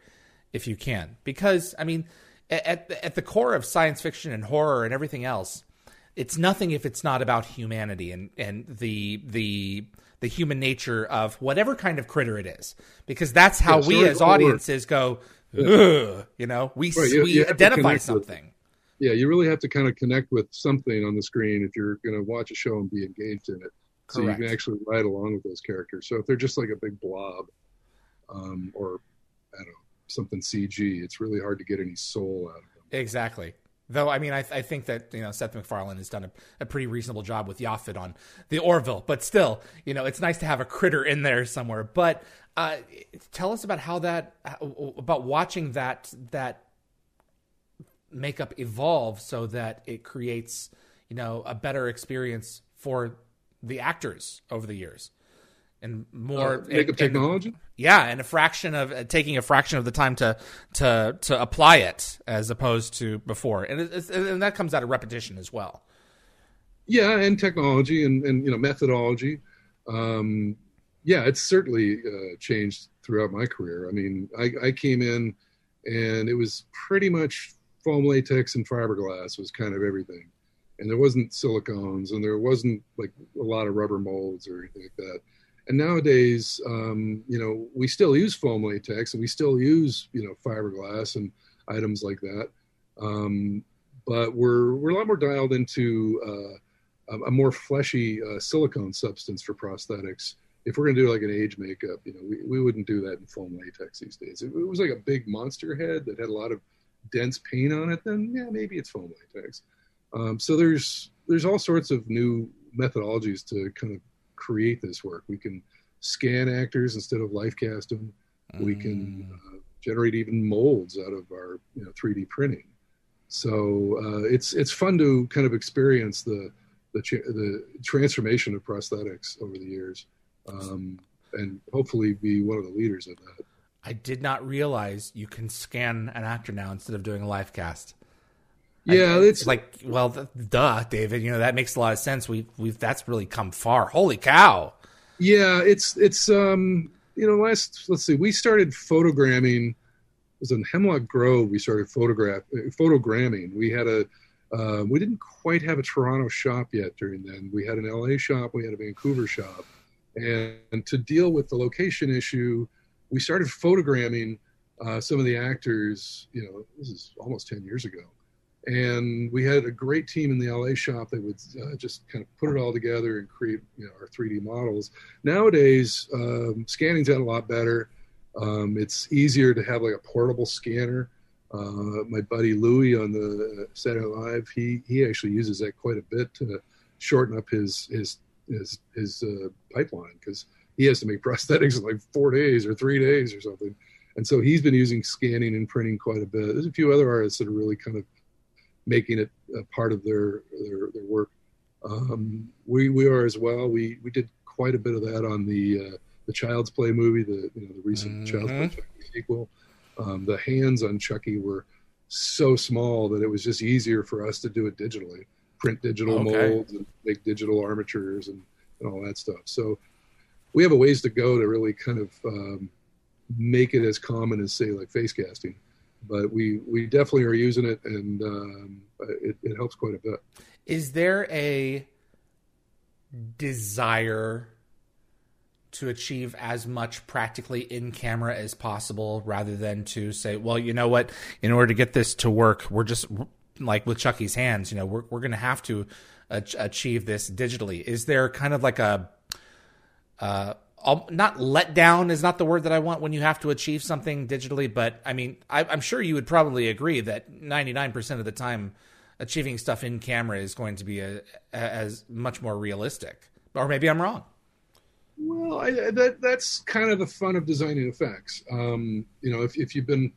if you can. Because I mean, at at the core of science fiction and horror and everything else, it's nothing if it's not about humanity and and the the the human nature of whatever kind of critter it is. Because that's how yeah, we as audiences go yeah. you know? We right, you, we you identify something. With, yeah you really have to kind of connect with something on the screen if you're going to watch a show and be engaged in it. So Correct. you can actually ride along with those characters. So if they're just like a big blob um, or i don't know something cg it's really hard to get any soul out of them. Exactly Though I mean, I, I, think that you know Seth MacFarlane has done a, a, pretty reasonable job with Yaphit on the Orville, but still, you know, it's nice to have a critter in there somewhere. But uh, tell us about how that about watching that that makeup evolve so that it creates you know a better experience for the actors over the years and more uh, makeup technology. Yeah, and a fraction of uh, taking a fraction of the time to to to apply it as opposed to before, and it, and that comes out of repetition as well. Yeah, and technology and and you know methodology. Um, yeah, it's certainly uh, changed throughout my career. I mean, I, I came in and it was pretty much foam latex and fiberglass was kind of everything and there wasn't silicones and there wasn't like a lot of rubber molds or anything like that and nowadays, um, you know, we still use foam latex and we still use, you know, fiberglass and items like that. Um, but we're we're a lot more dialed into uh, a, more fleshy uh, silicone substance for prosthetics. If we're going to do like an age makeup, you know, we, we wouldn't do that in foam latex these days. If it was like a big monster head that had a lot of dense paint on it, then yeah, maybe it's foam latex. Um, so there's there's all sorts of new methodologies to kind of create this work. We can scan actors instead of life cast them. Mm. We can uh, generate even molds out of our you know, 3D printing. So uh, it's it's fun to kind of experience the the, the transformation of prosthetics over the years, um, and hopefully be one of the leaders of that. I did not realize you can scan an actor now instead of doing a live cast. Yeah, I, it's like well, duh, David. You know that makes a lot of sense. We we've that's really come far. Holy cow! Yeah, it's it's um you know last let's see we started photogramming. It was in Hemlock Grove. We started photograph photogramming. We had a uh, we didn't quite have a Toronto shop yet during then. We had an LA shop. We had a Vancouver shop, and, and to deal with the location issue, we started photogramming uh, some of the actors. You know, this is almost ten years ago and we had a great team in the LA shop that would uh, just kind of put it all together and create you know, our 3D models. Nowadays, um, scanning's got a lot better. Um, it's easier to have like a portable scanner. Uh, my buddy Louie on the Saturday Live, he he actually uses that quite a bit to shorten up his his his his uh, pipeline because he has to make prosthetics in like four days or three days or something. And so he's been using scanning and printing quite a bit. There's a few other artists that are really kind of making it a part of their their, their work. Um, we we are as well. We we did quite a bit of that on the uh, the Child's Play movie, the you know the recent mm-hmm. Child's Play Chucky sequel. Um, the hands on Chucky were so small that it was just easier for us to do it digitally, print digital okay. molds and make digital armatures and, and all that stuff. So we have a ways to go to really kind of um, make it as common as say like face casting but we we definitely are using it, and um, it, it helps quite a bit. Is there a desire to achieve as much practically in camera as possible rather than to say, well, you know what, in order to get this to work, we're just like with Chucky's hands, you know, we're, we're going to have to achieve this digitally. Is there kind of like a, uh, not let down is not the word that I want when you have to achieve something digitally, but I mean, I, am sure you would probably agree that 99% of the time, achieving stuff in camera is going to be a, a, as much more realistic. Or maybe I'm wrong. Well, I, that that's kind of the fun of designing effects. Um, you know, if if you've been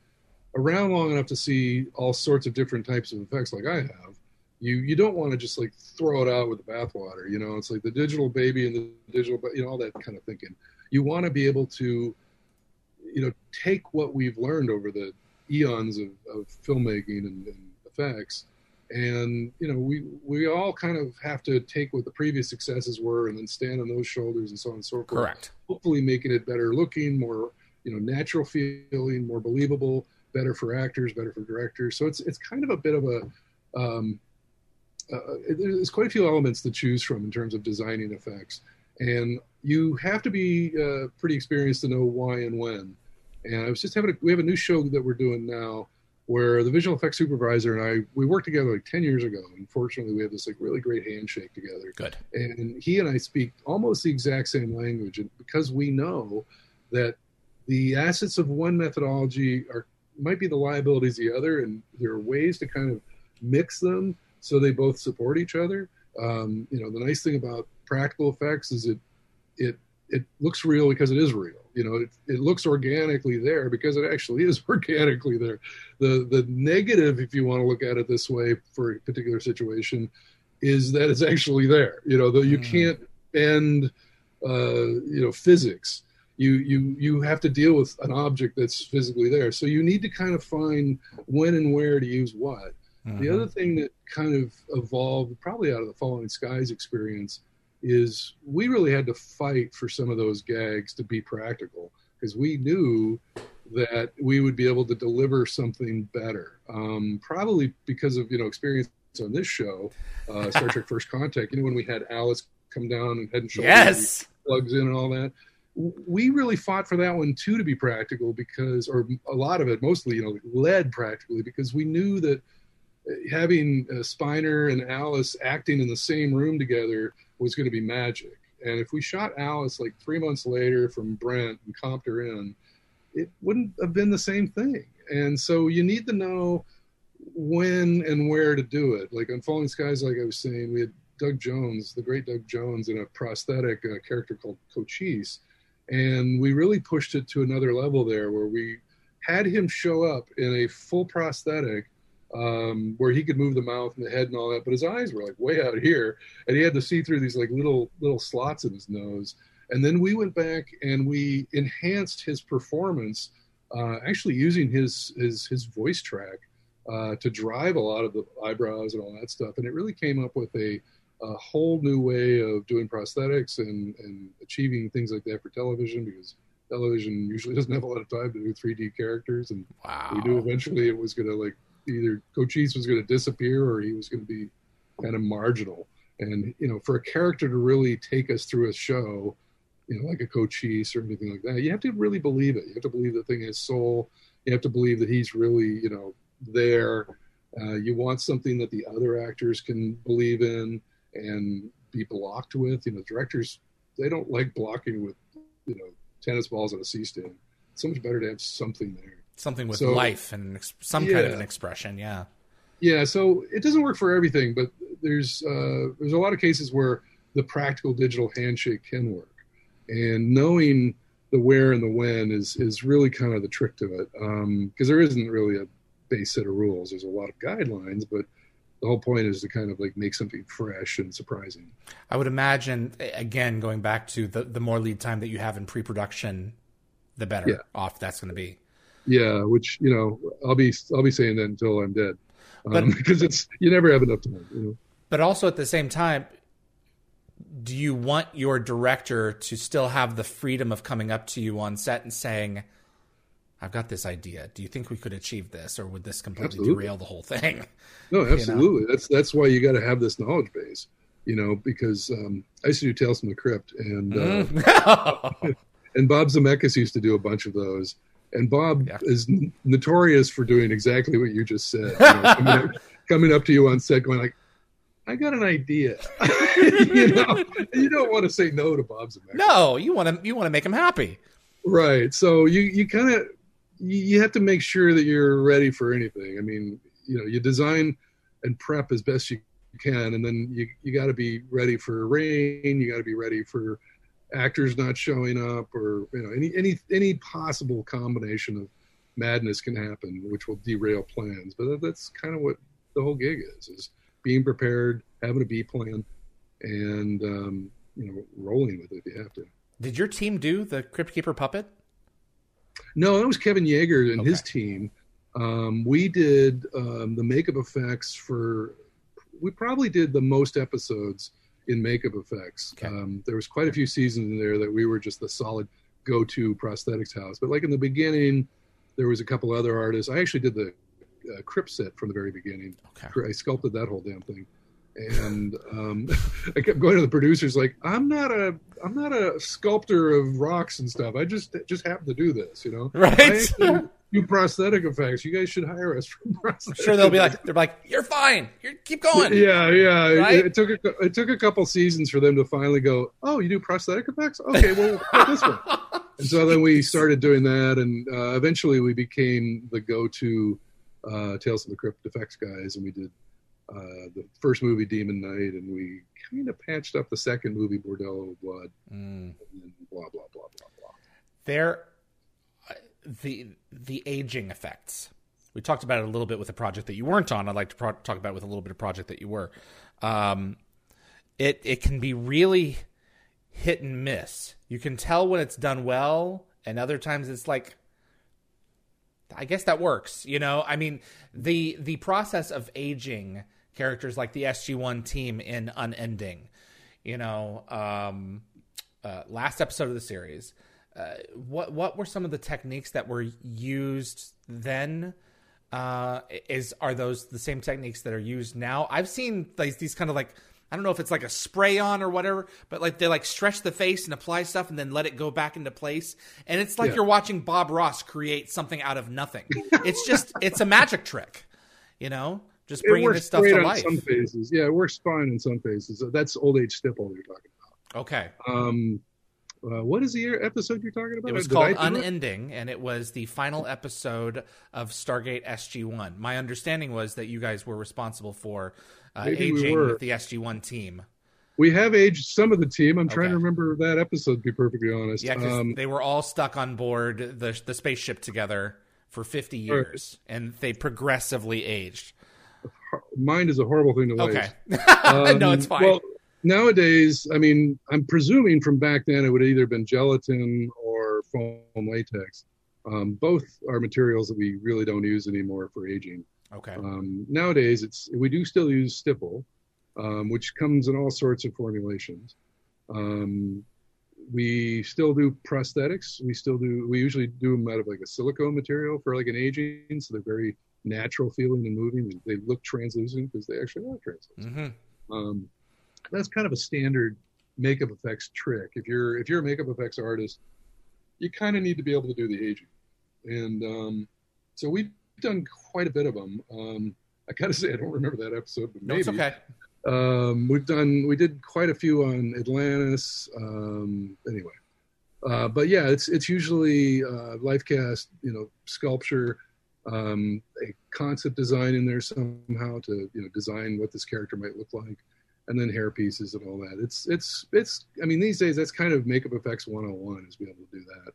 around long enough to see all sorts of different types of effects, like I have, you you don't want to just like throw it out with the bathwater. You know, it's like the digital baby and the digital, but you know, all that kind of thinking. You want to be able to, you know, take what we've learned over the eons of, of filmmaking and, and effects, and you know, we we all kind of have to take what the previous successes were and then stand on those shoulders and so on and so forth. Correct. Hopefully, making it better looking, more you know, natural feeling, more believable, better for actors, better for directors. So it's it's kind of a bit of a um, uh, there's quite a few elements to choose from in terms of designing effects, and you have to be uh, pretty experienced to know why and when. And I was just having a, we have a new show that we're doing now where the visual effects supervisor and I we worked together like 10 years ago. Unfortunately, we have this like really great handshake together. Good. And he and I speak almost the exact same language, and because we know that the assets of one methodology are might be the liabilities of the other, and there are ways to kind of mix them so they both support each other. Um, you know, the nice thing about practical effects is it it it looks real because it is real. You know, it, it looks organically there because it actually is organically there. The the negative, if you want to look at it this way, for a particular situation, is that it's actually there. You know, though you mm. can't bend, uh, you know, physics. You you you have to deal with an object that's physically there. So you need to kind of find when and where to use what. Mm-hmm. The other thing that kind of evolved, probably out of the Falling Skies experience, is we really had to fight for some of those gags to be practical because we knew that we would be able to deliver something better. Um, probably because of you know experience on this show, uh, Star Trek First Contact. You know when we had Alice come down and head and shoulders, yes, plugs in and all that. We really fought for that one too to be practical because, or a lot of it, mostly you know, led practically because we knew that having uh, Spiner and Alice acting in the same room together was going to be magic. And if we shot Alice like three months later from Brent and comped her in, it wouldn't have been the same thing. And so you need to know when and where to do it. Like on Falling Skies, like I was saying, we had Doug Jones, the great Doug Jones, in a prosthetic uh, character called Cochise. and we really pushed it to another level there, where we had him show up in a full prosthetic um, where he could move the mouth and the head and all that, but his eyes were like way out here, and he had to see through these like little little slots in his nose. And then we went back and we enhanced his performance, uh, actually using his his his voice track uh, to drive a lot of the eyebrows and all that stuff. And it really came up with a, a whole new way of doing prosthetics and and achieving things like that for television because television usually doesn't have a lot of time to do 3D characters, and Wow. we knew eventually it was going to like either Cochise was going to disappear or he was going to be kind of marginal. And you know, for a character to really take us through a show, you know, like a Cochise or anything like that, you have to really believe it. You have to believe the thing has soul. You have to believe that he's really, you know, there. Uh, you want something that the other actors can believe in and be blocked with. You know, directors they don't like blocking with, you know, tennis balls on a C stand. It's so much better to have something there. Something with So- life and ex- some kind of an expression. Yeah. Yeah, so it doesn't work for everything, but there's uh, there's a lot of cases where the practical digital handshake can work, and knowing the where and the when is is really kind of the trick to it, because there isn't really a base set of rules. There's a lot of guidelines, but the whole point is to kind of like make something fresh and surprising. I would imagine again going back to the the more lead time that you have in pre-production, the better Yeah. off that's going to be. Yeah, which you know I'll be I'll be saying that until I'm dead, But- um, because it's you never have enough time. You know? But also at the same time, do you want your director to still have the freedom of coming up to you on set and saying, "I've got this idea. Do you think we could achieve this, or would this completely Absolutely. derail the whole thing?" No, absolutely. That's that's why you got to have this knowledge base, you know. Because um, I used to do Tales from the Crypt, and uh, Mm. and Bob Zemeckis used to do a bunch of those. And Bob Yeah. is notorious for doing exactly what you just said. You know, coming, up, coming up to you on set, going like, "I got an idea," you know. You don't want to say no to Bob's. Zemeckis. no, you want to you want to make him happy. Right. So you you kind of you, you have to make sure that you're ready for anything. I mean, you know, you design and prep as best you can, and then you you got to be ready for rain. You got to be ready for actors not showing up, or you know, any any any possible combination of madness can happen, which will derail plans. But that's kind of what the whole gig is: is being prepared, having a B plan, and um, you know, rolling with it if you have to. Did your team do the Crypt Keeper puppet? No, that was Kevin Yagher and his team. Um, we did um, the makeup effects for. We probably did the most episodes in makeup effects. Okay. Um, there was quite a few seasons in there that we were just the solid go-to prosthetics house. But like in the beginning, there was a couple other artists. I actually did the uh, crypt set from the very beginning. Okay. I sculpted that whole damn thing, and um, I kept going to the producers like, "I'm not a, I'm not a sculptor of rocks and stuff. I just just happen to do this, you know. I Right. actually do prosthetic effects. You guys should hire us for prosthetic. I'm sure they'll be effects." like they're like you're fine. You keep going. Yeah, yeah. It- Right? It, took a, it took a couple seasons for them to finally go. Oh, you do prosthetic effects? Okay, well, this one. And so then we started doing that, and uh, eventually we became the go-to uh, Tales of the Crypt effects guys, and we did uh, the first movie Demon Knight, and we kind of patched up the second movie Bordello of Blood, Mm. and then blah blah blah blah blah. there the the aging effects. We talked about it a little bit with a project that you weren't on. I'd like to pro- talk about it with a little bit of project that you were. Um, it it can be really hit and miss. You can tell when it's done well and other times it's like i guess that works you know? I mean the the process of aging characters like the sg1 team in unending you know um uh, last episode of the series uh, what what were some of the techniques that were used then? Uh, is are those the same techniques that are used now? I've seen like these kind of like I don't know if it's like a spray on or whatever, but like they like stretch the face and apply stuff and then let it go back into place, and it's like Yeah. you're watching Bob Ross create something out of nothing. it's just it's a magic trick, you know, just bringing this stuff to life. some phases. Yeah, it works fine in some phases. That's old age stipple you're talking about. Okay. Um, uh, what is the year- episode you're talking about? It was Did called do it? Unending, and it was the final episode of Stargate SG One. My understanding was that you guys were responsible for uh, Maybe we aging the SG One team. we have aged some of the team. I'm trying to remember that episode. To be perfectly honest, Yeah, um, they were all stuck on board the the spaceship together for 50 years, and they progressively aged. mind is a horrible thing to waste. Okay, no, Um, it's fine. Well, nowadays, I mean, I'm presuming from back then it would have either been gelatin or foam latex. Um, both are materials that we really don't use anymore for aging. okay, Um, nowadays, it's we do still use stipple, um, which comes in all sorts of formulations. Um, we still do prosthetics. We still do. We usually do them out of like a silicone material for like an aging, so they're very natural feeling and moving. They look translucent because they actually are translucent. hmm Um, that's kind of a standard makeup effects trick. If you're if you're a makeup effects artist, you kind of need to be able to do the aging, and um, so we've done quite a bit of them. Um, I gotta say I don't remember that episode, but no, maybe it's okay. um, we've done we did quite a few on Atlantis. Um, anyway, uh, but yeah, it's it's usually uh, life cast, you know, sculpture, um, a concept design in there somehow to you know design what this character might look like, and then hair pieces and all that. It's it's it's. I mean, these days that's kind of makeup effects 101 is be able to do that.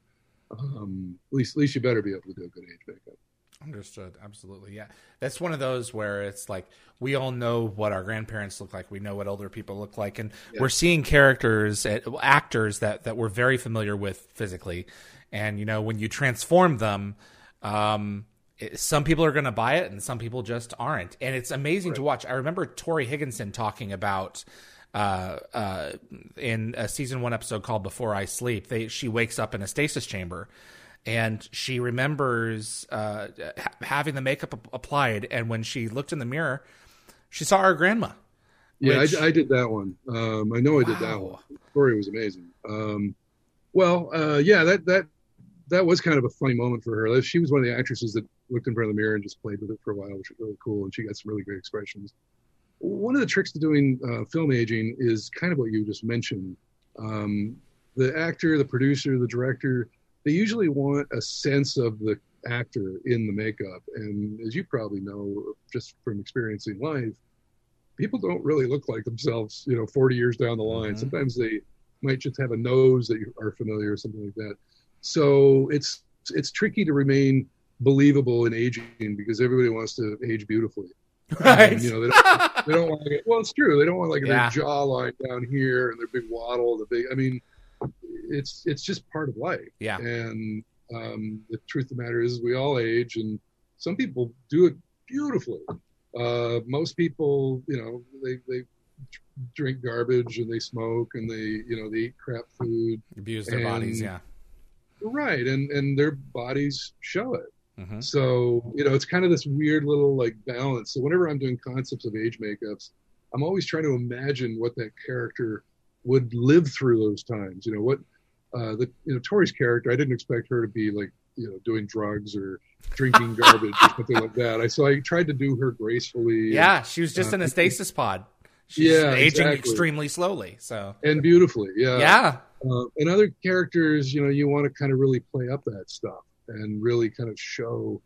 Um, at least at least you better be able to do a good age makeup. Understood. Absolutely. Yeah. That's one of those where it's like we all know what our grandparents look like. We know what older people look like. And Yeah. we're seeing characters, uh, actors that, that we're very familiar with physically. And, you know, when you transform them, um, it, some people are going to buy it and some people just aren't. And it's amazing to watch. I remember Tori Higginson talking about. Uh, uh, in a season one episode called "Before I Sleep," they she wakes up in a stasis chamber, and she remembers uh, ha- having the makeup applied. And when she looked in the mirror, she saw her grandma. Yeah, Which- I, I did that one. Um, I know I did that Wow. one. The story was amazing. Um, well, uh, yeah, that that that was kind of a funny moment for her. She was one of the actresses that looked in front of the mirror and just played with it for a while, which was really cool, and she got some really great expressions. One of the tricks to doing uh, film aging is kind of what you just mentioned. Um, the actor, the producer, the director, they usually want a sense of the actor in the makeup, and as you probably know, just from experiencing life people don't really look like themselves, you know, 40 years down the line. Mhm. Sometimes they might just have a nose that you are familiar or something like that. So it's it's tricky to remain believable in aging because everybody wants to age beautifully. Right. you know, they don't, they don't want to get, well, it's true. They don't want like Yeah. their jawline down here and their big waddle, the big, I mean, it's, it's just part of life. yeah. And um, the truth of the matter is, we all age, and some people do it beautifully. Uh, most people, you know, they they drink garbage and they smoke and they, you know, they eat crap food. Abuse their and- bodies. Yeah. Right, and and their bodies show it. Hmm So you know, it's kind of this weird little like balance. So whenever I'm doing concepts of age makeups, I'm always trying to imagine what that character would live through those times. You know what uh, the you know Tori's character. I didn't expect her to be like you know doing drugs or drinking garbage or something like that. I so I tried to do her gracefully. Yeah. She was just uh, in a stasis pod. She's Yeah, aging exactly. extremely slowly. So and beautifully. Yeah. yeah. Uh, and other characters, you know, you want to kind of really play up that stuff and really kind of show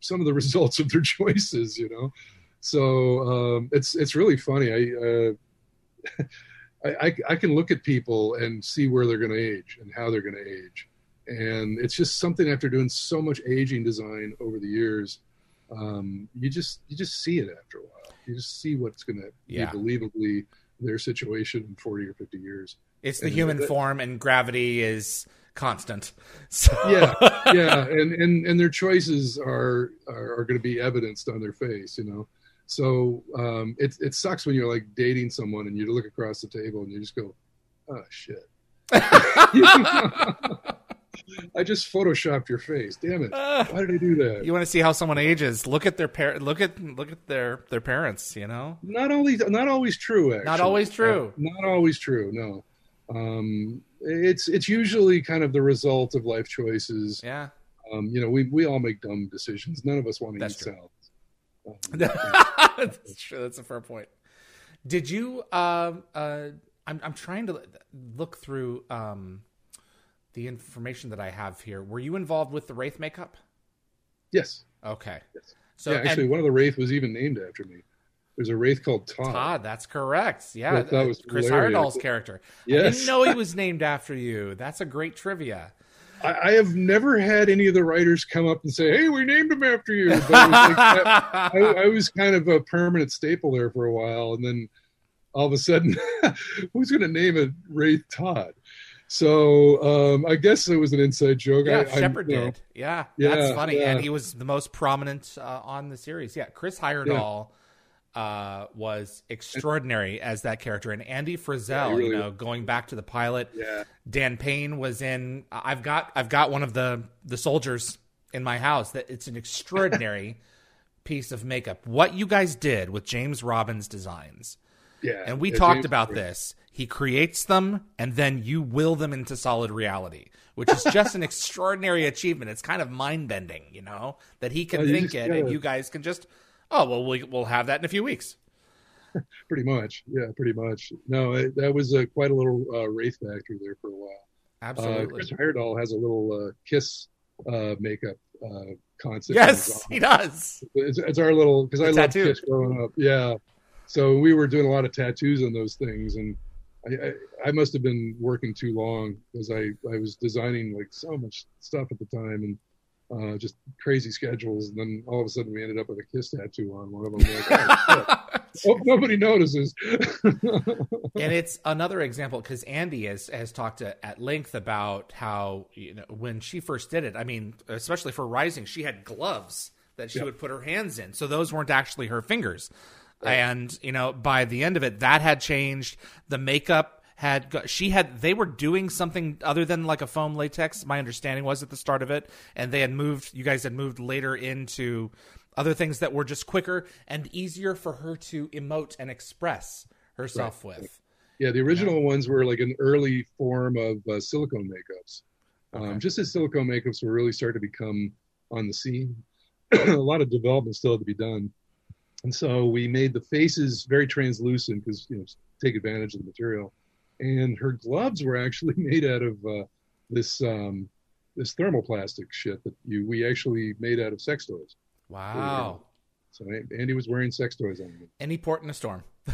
some of the results of their choices, you know. So um, it's it's really funny. I, uh, I I I can look at people and see where they're going to age and how they're going to age, and it's just something after doing so much aging design over the years. Um, you just you just see it after a while. You just see what's going to Yeah. be believably their situation in forty or fifty years. It's the And human that- form, and gravity is constant. So yeah yeah and and and their choices are are, are going to be evidenced on their face you know so um it, it sucks when you're like dating someone and you look across the table and you just go oh shit i just photoshopped your face damn it Uh, why did i do that you want to see how someone ages? Look at their par- Look at look at their their parents. You know. not always not always true actually. Not always true. Uh, not always true no um it's it's usually kind of the result of life choices Yeah. um you know we we all make dumb decisions none of us want to That's eat true. salad Um, That's true. That's a fair point. Did you? Um. Uh. I'm. I'm trying to look through um, the information that I have here. Were you involved with the Wraith makeup? yes Okay. Yes. So yeah, actually, and- one of the Wraith was even named after me. There's a wraith called Todd. Todd, that's correct. Yeah, that was Chris hilarious. Heyerdahl's character. I Yes. didn't know he was named after you. That's a great trivia. I, I have never had any of the writers come up and say, "Hey, we named him after you." But was like that- I, I was kind of a permanent staple there for a while, and then all of a sudden, who's going to name it Wraith Todd? So um, I guess it was an inside joke. yeah, I, Sheppard you know, did. Yeah, Yeah, that's funny. yeah. And he was the most prominent uh, on the series. Yeah, Chris Heyerdahl uh, was extraordinary as that character, and Andee Frizzell. Yeah, he you really know, going back to the pilot, Yeah, Dan Payne was in. I've got I've got one of the the soldiers in my house. That it's an extraordinary piece of makeup. What you guys did with James Robbins designs, yeah. and we Yeah, talked James- about this. He creates them, and then you will them into solid reality, which is just an extraordinary achievement. It's kind of mind bending, you know, that he can think it, and you guys can just. Oh well, we, we'll have that in a few weeks. Pretty much, yeah, pretty much. No, it, that was uh, quite a little uh, Wraith factory there for a while. Uh, Absolutely. Chris Heyerdahl has a little uh, kiss uh, makeup uh, concept. yes, he does. It's, it's our little because I love tattoo. Kiss growing up. Yeah, so we were doing a lot of tattoos on those things, and I, I, I must have been working too long because I I was designing like so much stuff at the time and uh, just crazy schedules, and then all of a sudden we ended up with a Kiss tattoo on one of them. Like, oh, shit. Hope nobody notices. and it's another example because Andee has has talked to, at length about how you know when she first did it. I mean, especially for Rising, she had gloves that she Yeah. would put her hands in, so those weren't actually her fingers. And you know, by the end of it, that had changed. The makeup had go- she had they were doing something other than like a foam latex. My understanding was at the start of it, and they had moved. You guys had moved later into other things that were just quicker and easier for her to emote and express herself with. Yeah, the original ones were like an early form of uh, silicone makeups. Okay. Um, just as silicone makeups were really starting to become on the scene, a lot of development still had to be done. And so we made the faces very translucent because you know take advantage of the material. And her gloves were actually made out of uh, this um, this thermoplastic shit that you we actually made out of sex toys. Wow. So Andee was wearing sex toys on. Any port in a storm.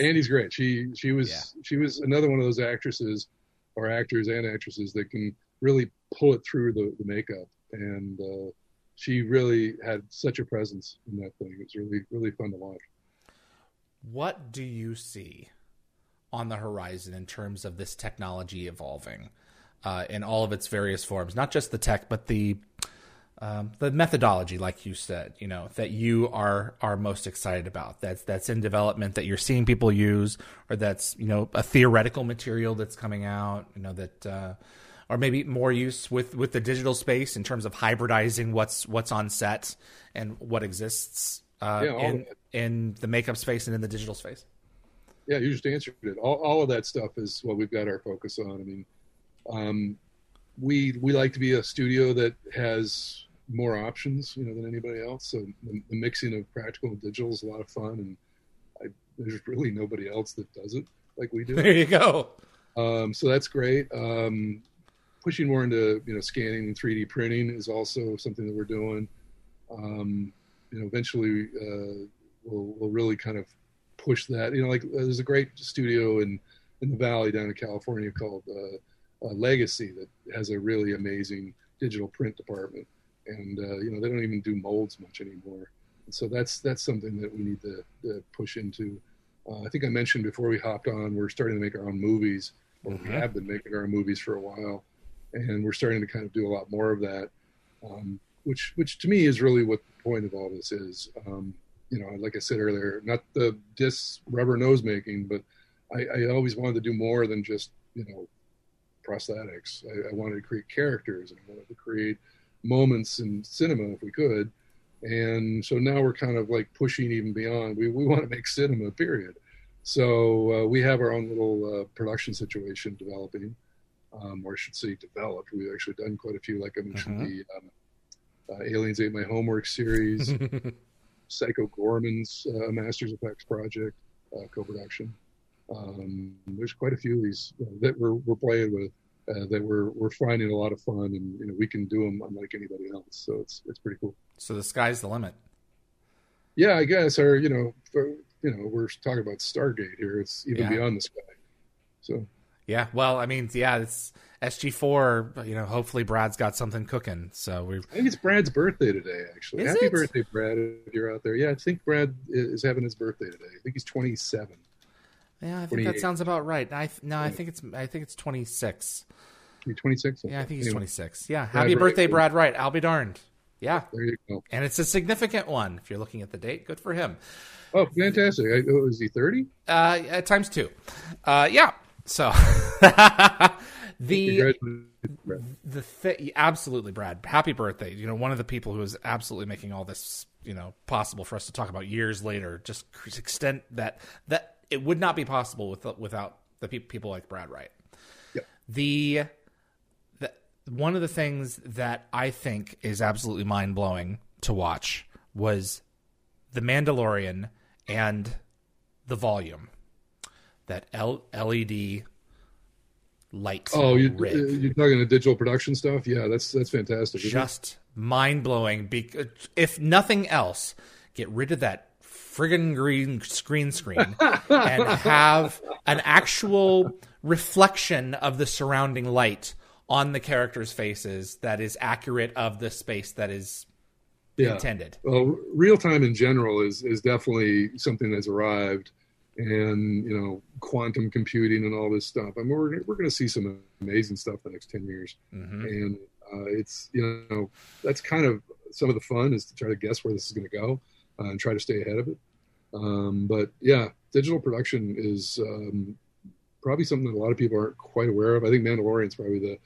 Andee's great. She she was Yeah. she was another one of those actresses or actors and actresses that can really pull it through the, the makeup. And uh, she really had such a presence in that thing. It was really really fun to watch. What do you see on the horizon in terms of this technology evolving uh, in all of its various forms? Not just the tech, but the um, the methodology, like you said, you know, that you are are most excited about. That's that's in development that you're seeing people use, or that's you know a theoretical material that's coming out. You know that. Uh, or maybe more use with, with the digital space in terms of hybridizing what's what's on set and what exists uh, Yeah, in, in the makeup space and in the digital space. Yeah, you just answered it. All, all of that stuff is what we've got our focus on. I mean, um, we we like to be a studio that has more options, you know, than anybody else. So the, the mixing of practical and digital is a lot of fun, and I, there's really nobody else that does it like we do. There you go. Um, so that's great. Um, pushing more into you know scanning and 3D printing is also something that we're doing. Um, you know, eventually uh, we'll we'll really kind of push that. You know, like uh, there's a great studio in in the valley down in California called uh, uh, Legacy that has a really amazing digital print department, and uh, you know they don't even do molds much anymore. And so that's that's something that we need to, to push into. Uh, I think I mentioned before we hopped on, we're starting to make our own movies, or we Mhm. have been making our own movies for a while, and we're starting to kind of do a lot more of that, um, which which to me is really what the point of all this is. Um, you know, like I said earlier, not the disc rubber nose making, but I, I always wanted to do more than just you know prosthetics. I, I wanted to create characters, and I wanted to create moments in cinema if we could. And so now we're kind of like pushing even beyond. We we want to make cinema, period. So uh, we have our own little uh, production situation developing, um, or I should say, developed. We've actually done quite a few, like I mentioned, Mhm. the um, uh, Aliens Ate My Homework series, Psycho Goreman's uh, Masters Effects project, uh, co-production. Um, there's quite a few of these uh, that we're we're playing with uh, that we're we're finding a lot of fun, and you know we can do them unlike anybody else. So it's it's pretty cool. so the sky's the limit. yeah, I guess, or you know, for, you know, we're talking about Stargate here. It's even Yeah. beyond the sky. So Yeah, well, I mean, yeah, it's SG4. You know, hopefully Brad's got something cooking. So we, I think it's Brad's birthday today. Actually, Is happy it? birthday, Brad! If you're out there, yeah, I think Brad is having his birthday today. I think he's 27. yeah, I think that sounds about right. I no, I think it's I think it's 26. He's 26. Yeah, I think he's Anyway, 26. Yeah, Brad happy birthday, Wright. Brad Wright. I'll be darned. Yeah, There you go. and it's a significant one. If you're looking at the date, good for him. Oh, fantastic! I, oh, is he 30? Uh, at times two. Uh, yeah. So the the thi- absolutely brad. Happy birthday. You know one of the people who is absolutely making all this you know possible for us to talk about years later just extent that that it would not be possible with, without the pe- people like brad wright. Yep. the the one of the things that i think is absolutely mind-blowing to watch was the mandalorian and the volume that L- led light Oh, you, rig uh, you're talking to digital production stuff? Yeah, that's that's fantastic. just mind blowing. Be- if nothing else, get rid of that friggin' green screen screen and have an actual reflection of the surrounding light on the characters' faces that is accurate of the space that is yeah. intended. Well, real time in general is is definitely something that's arrived, and you know, quantum computing and all this stuff. I mean, we're we're going to see some amazing stuff the next ten years, hmm and uh, it's you know that's kind of some of the fun is to try to guess where this is going to go uh, and try to stay ahead of it. Um, but yeah, digital production is um, probably something that a lot of people aren't quite aware of. I think Mandalorian is probably the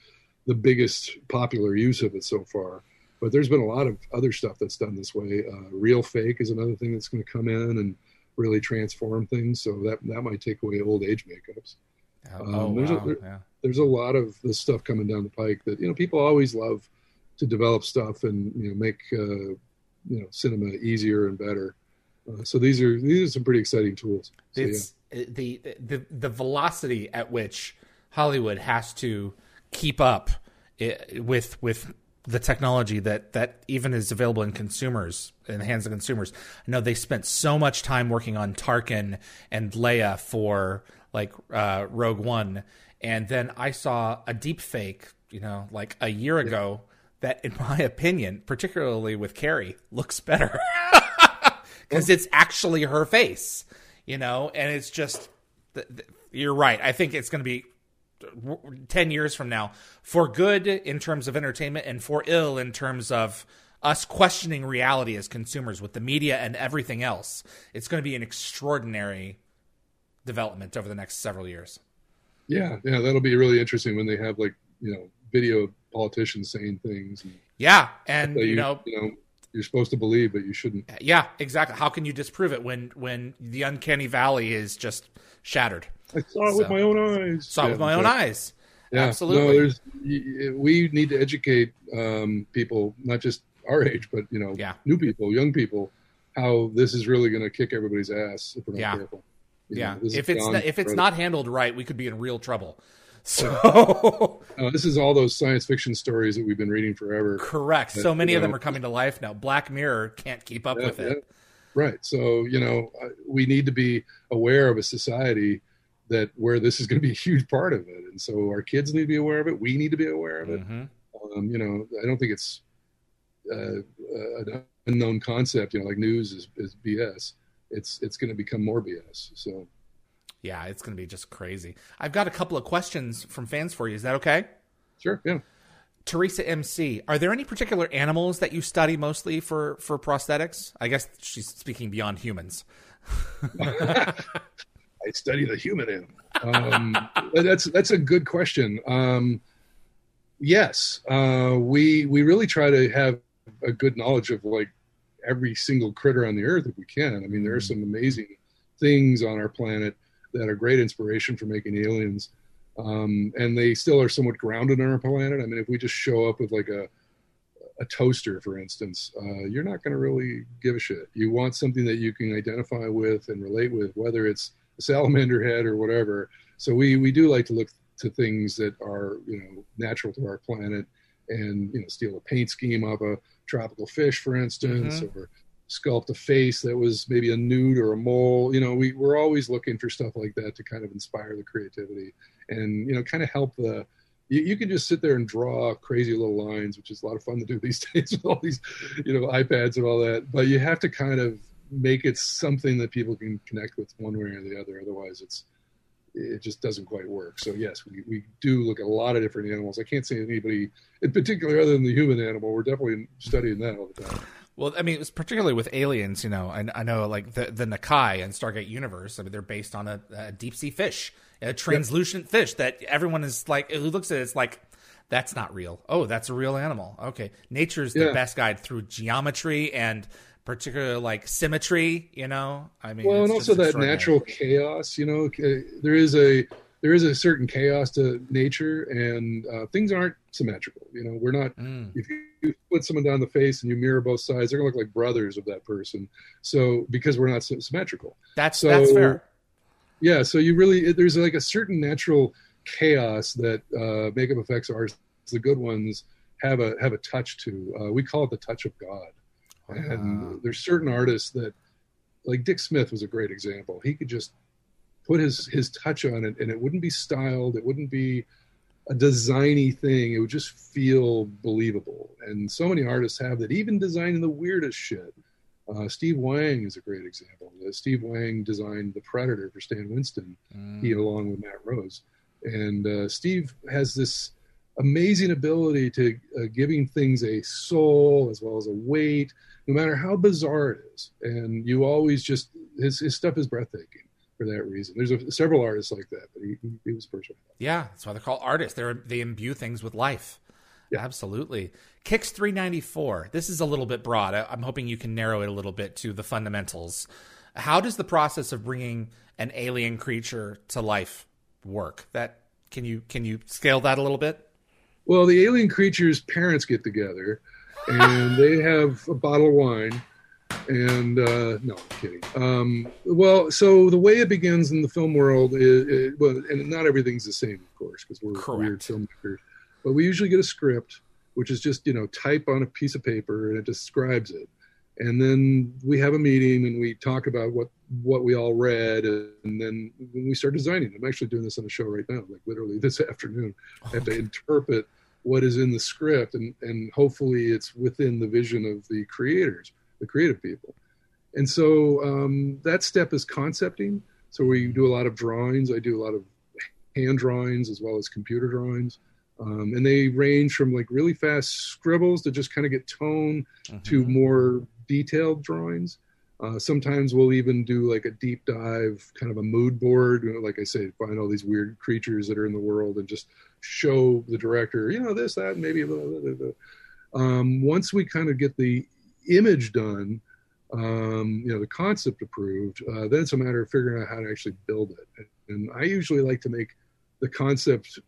the biggest popular use of it so far. But there's been a lot of other stuff that's done this way. Uh, real fake is another thing that's going to come in and really transform things. So that that might take away old age makeups. Oh, Um, there's a- there- yeah. There's a lot of this stuff coming down the pike that you know people always love to develop stuff and you know make uh, you know cinema easier and better. Uh, so these are these are some pretty exciting tools. So, yeah. it's the the the velocity at which Hollywood has to keep up i with with the technology that that even is available in consumers in the hands of consumers. I know they spent so much time working on Tarkin and Leia for like uh, Rogue One, and then I saw a deep fake, you know, like a year ago. That, in my opinion, particularly with Carrie, looks better because it's actually her face, you know, and it's just. th- th- You're right. I think it's going to be 10 years from now for good in terms of entertainment and for ill in terms of us questioning reality as consumers with the media and everything else. It's going to be an extraordinary development over the next several years. yeah, yeah, that'll be really interesting when they have like you know video politicians saying things and Yeah, and that you know, you know you're supposed to believe, but you shouldn't. yeah, exactly. How can you disprove it when when the uncanny valley is just shattered? I saw it with my own eyes. Saw it with my own eyes. Yeah, Absolutely. No, there's we need to educate um, people, not just our age, but you know, Yeah. new people, young people, how this is really going to kick everybody's ass if we're not Yeah. careful. You Yeah, know, if it's not, if it's brother. not handled right, we could be in real trouble. So Uh, this is all those science fiction stories that we've been reading forever. correct. So many of them are coming to life now. Black Mirror can't keep up Yeah, with it. yeah. Right. So you know, we need to be aware of a society that where this is going to be a huge part of it, and so our kids need to be aware of it. We need to be aware of it. hmm um, you know, I don't think it's uh, an unknown concept. You know, like news is, is BS. It's it's going to become more BS. So Yeah, it's going to be just crazy. I've got a couple of questions from fans for you. Is that okay? sure, yeah. Teresa MC, are there any particular animals that you study mostly for for prosthetics? I guess she's speaking beyond humans. I study the human animal. Um, that's that's a good question. Um, yes, uh, we we really try to have a good knowledge of like every single critter on the earth if we can. I mean, there are some amazing things on our planet that are great inspiration for making aliens, um, and they still are somewhat grounded on our planet. I mean, if we just show up with like a a toaster, for instance, uh, you're not going to really give a shit. You want something that you can identify with and relate with, whether it's salamander head or whatever. So we we do like to look to things that are you know natural to our planet, and you know steal a paint scheme of a tropical fish, for instance, mm-hmm. or sculpt a face that was maybe a nude or a mole. You know, we we're always looking for stuff like that to kind of inspire the creativity and you know kind of help the. You, you can just sit there and draw crazy little lines, which is a lot of fun to do these days with all these, you know, iPads and all that. But you have to kind of make it something that people can connect with one way or the other. Otherwise, it's it just doesn't quite work. So yes, we, we do look at a lot of different animals. I can't say anybody in particular other than the human animal. We're definitely studying that all the time. Well, I mean, it was particularly with aliens. You know, I, I know like the the Nakai and Stargate Universe. I mean, they're based on a, a deep sea fish, a translucent yep. fish that everyone is like who looks at it, it's like that's not real. Oh, that's a real animal. Okay, nature's the yeah. best guide through geometry and particular like symmetry. You know, I mean, well, and also that natural chaos. You know, there is a there is a certain chaos to nature, and uh, things aren't symmetrical. You know, we're not. Mm. If you put someone down the face and you mirror both sides, they're gonna look like brothers of that person. So because we're not symmetrical, that's so, that's fair. Yeah, so you really there's like a certain natural chaos that uh, makeup effects are the good ones, have a have a touch to. Uh, we call it the touch of God. And there's certain artists that, like Dick Smith was a great example. He could just put his his touch on it, and it wouldn't be styled. It wouldn't be a designy thing. It would just feel believable. And so many artists have that, even designing the weirdest shit. Uh, Steve Wang is a great example. Uh, Steve Wang designed the Predator for Stan Winston, mm. he along with Matt Rose. And uh, Steve has this amazing ability to uh, giving things a soul as well as a weight no matter how bizarre it is. And you always just his, his stuff is breathtaking for that reason. There's a, several artists like that, but he, he was personal. Yeah, that's why they're called artists. They they imbue things with life. Yeah. Absolutely. Kicks 394. This is a little bit broad. I, I'm hoping you can narrow it a little bit to the fundamentals. How does the process of bringing an alien creature to life work? That can you can you scale that a little bit? Well, the alien creature's parents get together and they have a bottle of wine. And uh, no, I'm kidding. Um, well, so the way it begins in the film world is, it, well, and not everything's the same, of course, because we're Correct. weird filmmakers. But we usually get a script, which is just you know type on a piece of paper and it describes it, and then we have a meeting and we talk about what what we all read, and then we start designing. I'm actually doing this on a show right now, like literally this afternoon. I have to interpret what is in the script and and hopefully it's within the vision of the creators the creative people. And so um, that step is concepting. So we do a lot of drawings. I do a lot of hand drawings as well as computer drawings um, and they range from like really fast scribbles to just kind of get tone mm-hmm. to more detailed drawings uh, sometimes we'll even do like a deep dive, kind of a mood board. You know, like I say, find all these weird creatures that are in the world and just show the director, you know, this, that, maybe a little. Blah, blah, blah. Um, once we kind of get the image done, um, you know, the concept approved, uh, then it's a matter of figuring out how to actually build it. And I usually like to make the concept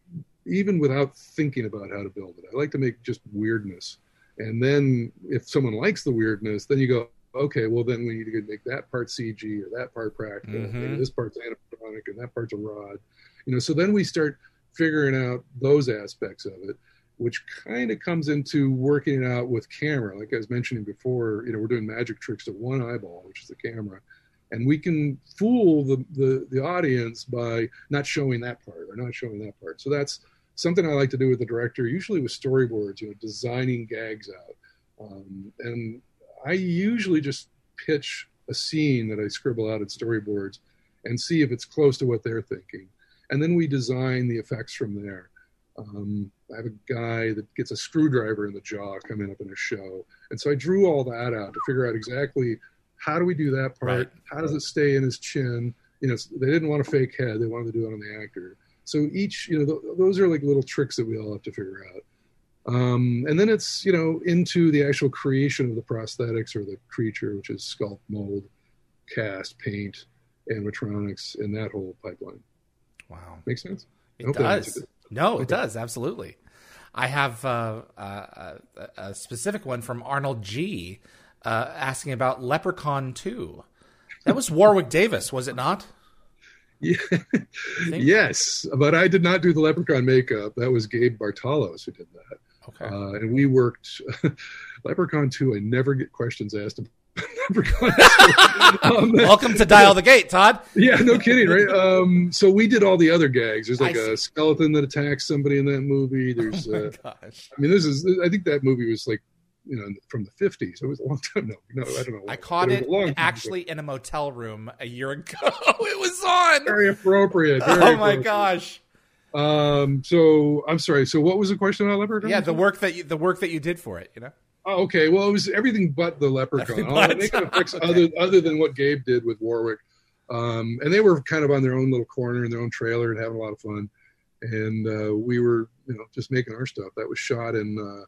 even without thinking about how to build it. I like to make just weirdness. And then if someone likes the weirdness, then you go, okay, well then we need to make that part CG or that part practical. Mm-hmm. This part's animatronic and that part's a rod. You know, so then we start figuring out those aspects of it, which kind of comes into working it out with camera. Like I was mentioning before, you know, we're doing magic tricks to one eyeball, which is the camera. And we can fool the, the, the audience by not showing that part or not showing that part. So that's something I like to do with the director, usually with storyboards, you know, designing gags out. Um, and I usually just pitch a scene that I scribble out at storyboards and see if it's close to what they're thinking. And then we design the effects from there. Um, I have a guy that gets a screwdriver in the jaw coming up in a show. And so I drew all that out to figure out exactly how do we do that part? Right. How does it stay in his chin? You know, they didn't want a fake head. They wanted to do it on the actor. So each, you know, th- those are like little tricks that we all have to figure out. Um, and then it's you know into the actual creation of the prosthetics or the creature, which is sculpt, mold, cast, paint, animatronics, and that whole pipeline. Wow, makes sense. It does. No, okay. it does absolutely. I have uh, uh, a specific one from Arnold G. Uh, asking about Leprechaun Two. That was Warwick Davis, was it not? Yeah. yes, but I did not do the Leprechaun makeup. That was Gabe Bartalos who did that. Okay. Uh, and we worked Leprechaun 2. I never get questions asked um, Welcome to Dial the Gate, Todd. Yeah, no kidding, right? Um, so we did all the other gags. There's like I a see. skeleton that attacks somebody in that movie. There's, oh uh, gosh. I mean, this is. I think that movie was like you know from the 50s it was a long time. No no i don't know i caught it, it actually ago. in a motel room a year ago. It was on. Very appropriate very oh my gosh. Um so i'm sorry. So what was the question on leprechaun? Yeah the work that you the work that you did for it you know? Oh, okay. Well it was everything but the leprechaun. But, okay. other other than what gabe did with warwick. Um and they were kind of on their own little corner in their own trailer and having a lot of fun. And uh we were you know just making our stuff. That was shot in uh,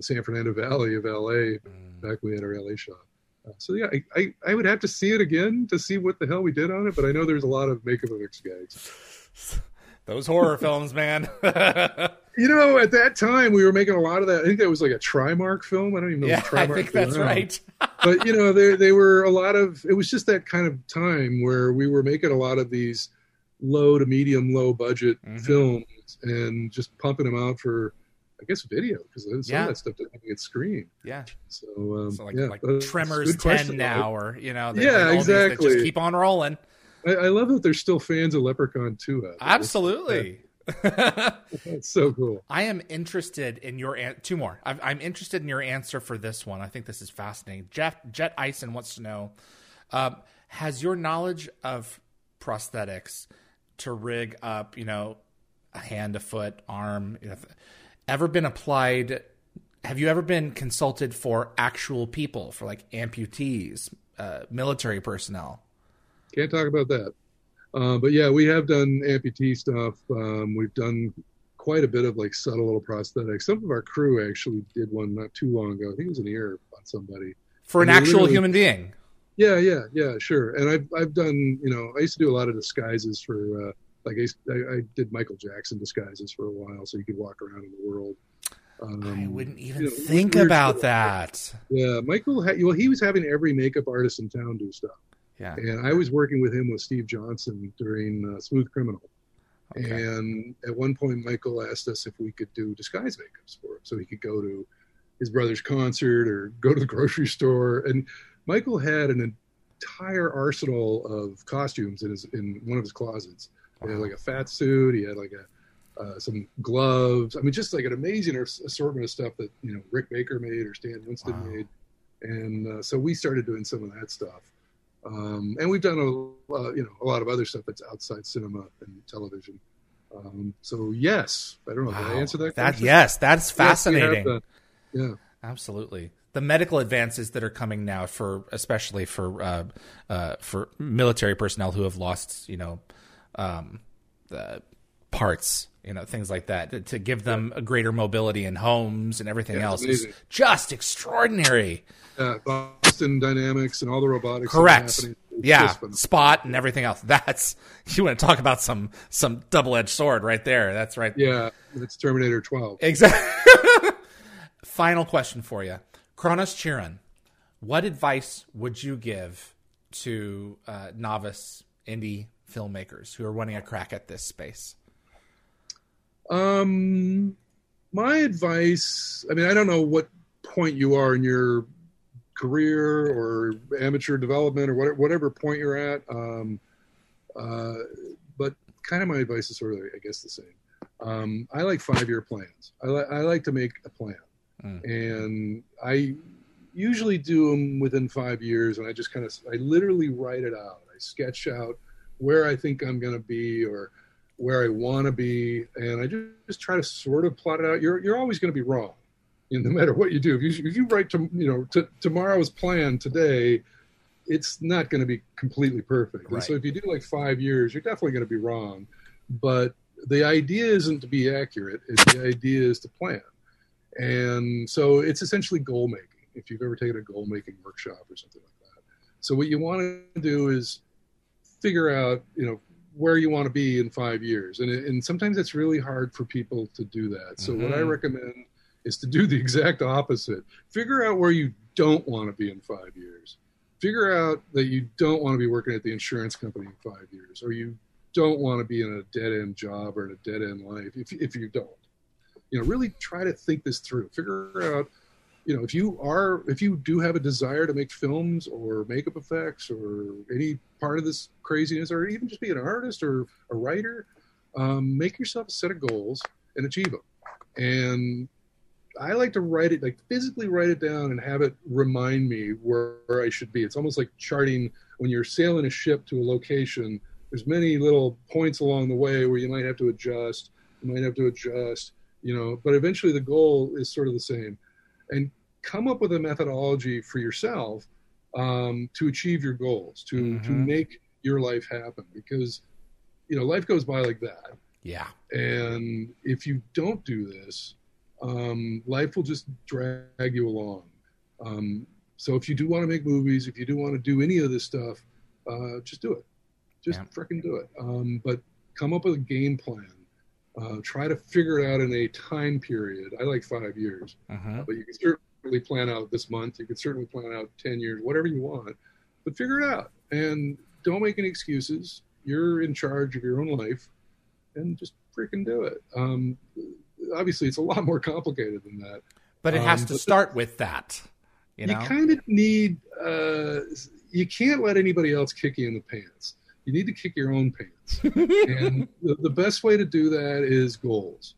San Fernando Valley of LA mm. back when we had our LA shop. Uh, so yeah, I, I, I, would have to see it again to see what the hell we did on it, but I know there's a lot of makeup effects gags. Those horror films, man. you know, at that time we were making a lot of that. I think that was like a Trimark film. I don't even know. Yeah, I think that's right. but you know, they they were a lot of. It was just that kind of time where we were making a lot of these low to medium low budget mm-hmm. films and just pumping them out for I guess video because some yeah. of that stuff doesn't get screened. Yeah. So, um, so like, yeah, like Tremors ten now, or you know, yeah, exactly. just keep on rolling. I, I, love that there's still fans of Leprechaun 2. Absolutely. That's so cool. I am interested in your an- two more. I'm, I'm, interested in your answer for this one. I think this is fascinating. Jeff Jet Ison wants to know: um, Has your knowledge of prosthetics to rig up, you know, a hand, a foot, arm, you know, ever been applied? Have you ever been consulted for actual people, for like amputees, uh, military personnel? Can't talk about that. Uh, but yeah, we have done amputee stuff. Um, we've done quite a bit of like subtle little prosthetics. Some of our crew actually did one not too long ago. I think it was an ear on somebody for an actual human being. Yeah, yeah, yeah, sure. And I've I've done you know I used to do a lot of disguises for uh, like I, I, did Michael Jackson disguises for a while, so you could walk around in the world. Um, I wouldn't even you know, think about that. Yeah, Michael. Had, well, he was having every makeup artist in town do stuff. Yeah, and I was working with him with Steve Johnson during uh, Smooth Criminal. Okay. And at one point, Michael asked us if we could do disguise makeups for him, so he could go to his brother's concert or go to the grocery store. And Michael had an entire arsenal of costumes in his in one of his closets he had like a fat suit. He had like a uh, some gloves. I mean, just like an amazing assortment of stuff that you know Rick Baker made or Stan Winston wow. made. And uh, so we started doing some of that stuff. Um, and we've done a uh, you know a lot of other stuff that's outside cinema and television. Um, so yes, I don't know. Wow. Did I answer that? That yes, that's fascinating. Yes, yeah, absolutely. The medical advances that are coming now for especially for uh, uh, for military personnel who have lost you know um, the parts, you know, things like that to, to give them a greater mobility in homes and everything yeah, else is just extraordinary. Yeah, Boston Dynamics and all the robotics. Correct. Yeah, Spot and everything else. That's you want to talk about some some double edged sword right there. That's right. Yeah, it's Terminator 12. Exactly. Final question for you, Kronos Chiron. What advice would you give to uh, novice indie filmmakers who are wanting a crack at this space? Um, my advice. I mean, I don't know what point you are in your career or amateur development or whatever, whatever point you're at. Um, uh, but kind of my advice is sort of, I guess, the same. Um, I like five year plans. I, li- I like to make a plan, mm. and I usually do them within five years. And I just kind of, I literally write it out. I sketch out where I think I'm going to be or where I want to be, and I just, just, try to sort of plot it out. You're you're always going to be wrong, know, no matter what you do. If you if you write to you know to, tomorrow's plan today, it's not going to be completely perfect. Right. And so if you do like five years, you're definitely going to be wrong. But the idea isn't to be accurate; it's the idea is to plan. And so it's essentially goal making. If you've ever taken a goal making workshop or something like that, so what you want to do is figure out you know where you want to be in five years. And, and sometimes it's really hard for people to do that. So mm-hmm. what i mm-hmm. recommend is to do the exact opposite. Figure out where you don't want to be in five years. Figure out that you don't want to be working at the insurance company in five years or you don't want to be in a dead end job or in a dead end life if, if you don't. You know really try to think this through. Figure out you know, if you are, if you do have a desire to make films or makeup effects or any part of this craziness, or even just be an artist or a writer, um, make yourself a set of goals and achieve them. And I like to write it, like physically write it down and have it remind me where, where I should be. It's almost like charting when you're sailing a ship to a location. There's many little points along the way where you might have to adjust. You might have to adjust, you know, but eventually the goal is sort of the same. And come up with a methodology for yourself um, to achieve your goals, to Mhm. to make your life happen. Because you know, life goes by like that. Yeah. And if you don't do this, um, life will just drag you along. Um, so if you do want to make movies, if you do want to do any of this stuff, uh, just do it. Just Yeah. frickin' do it. Um, but come up with a game plan. Uh, try to figure it out in a time period. I like five years, hmm but you can certainly plan out this month. You can certainly plan out 10 years, whatever you want, but figure it out. And don't make any excuses. You're in charge of your own life and just freaking do it. Um, obviously, it's a lot more complicated than that. But it has Um, to start with that. You You, kind of need, uh, you can't let anybody else kick you in the pants. You need to kick your own pants. and the, the best way to do that is goals.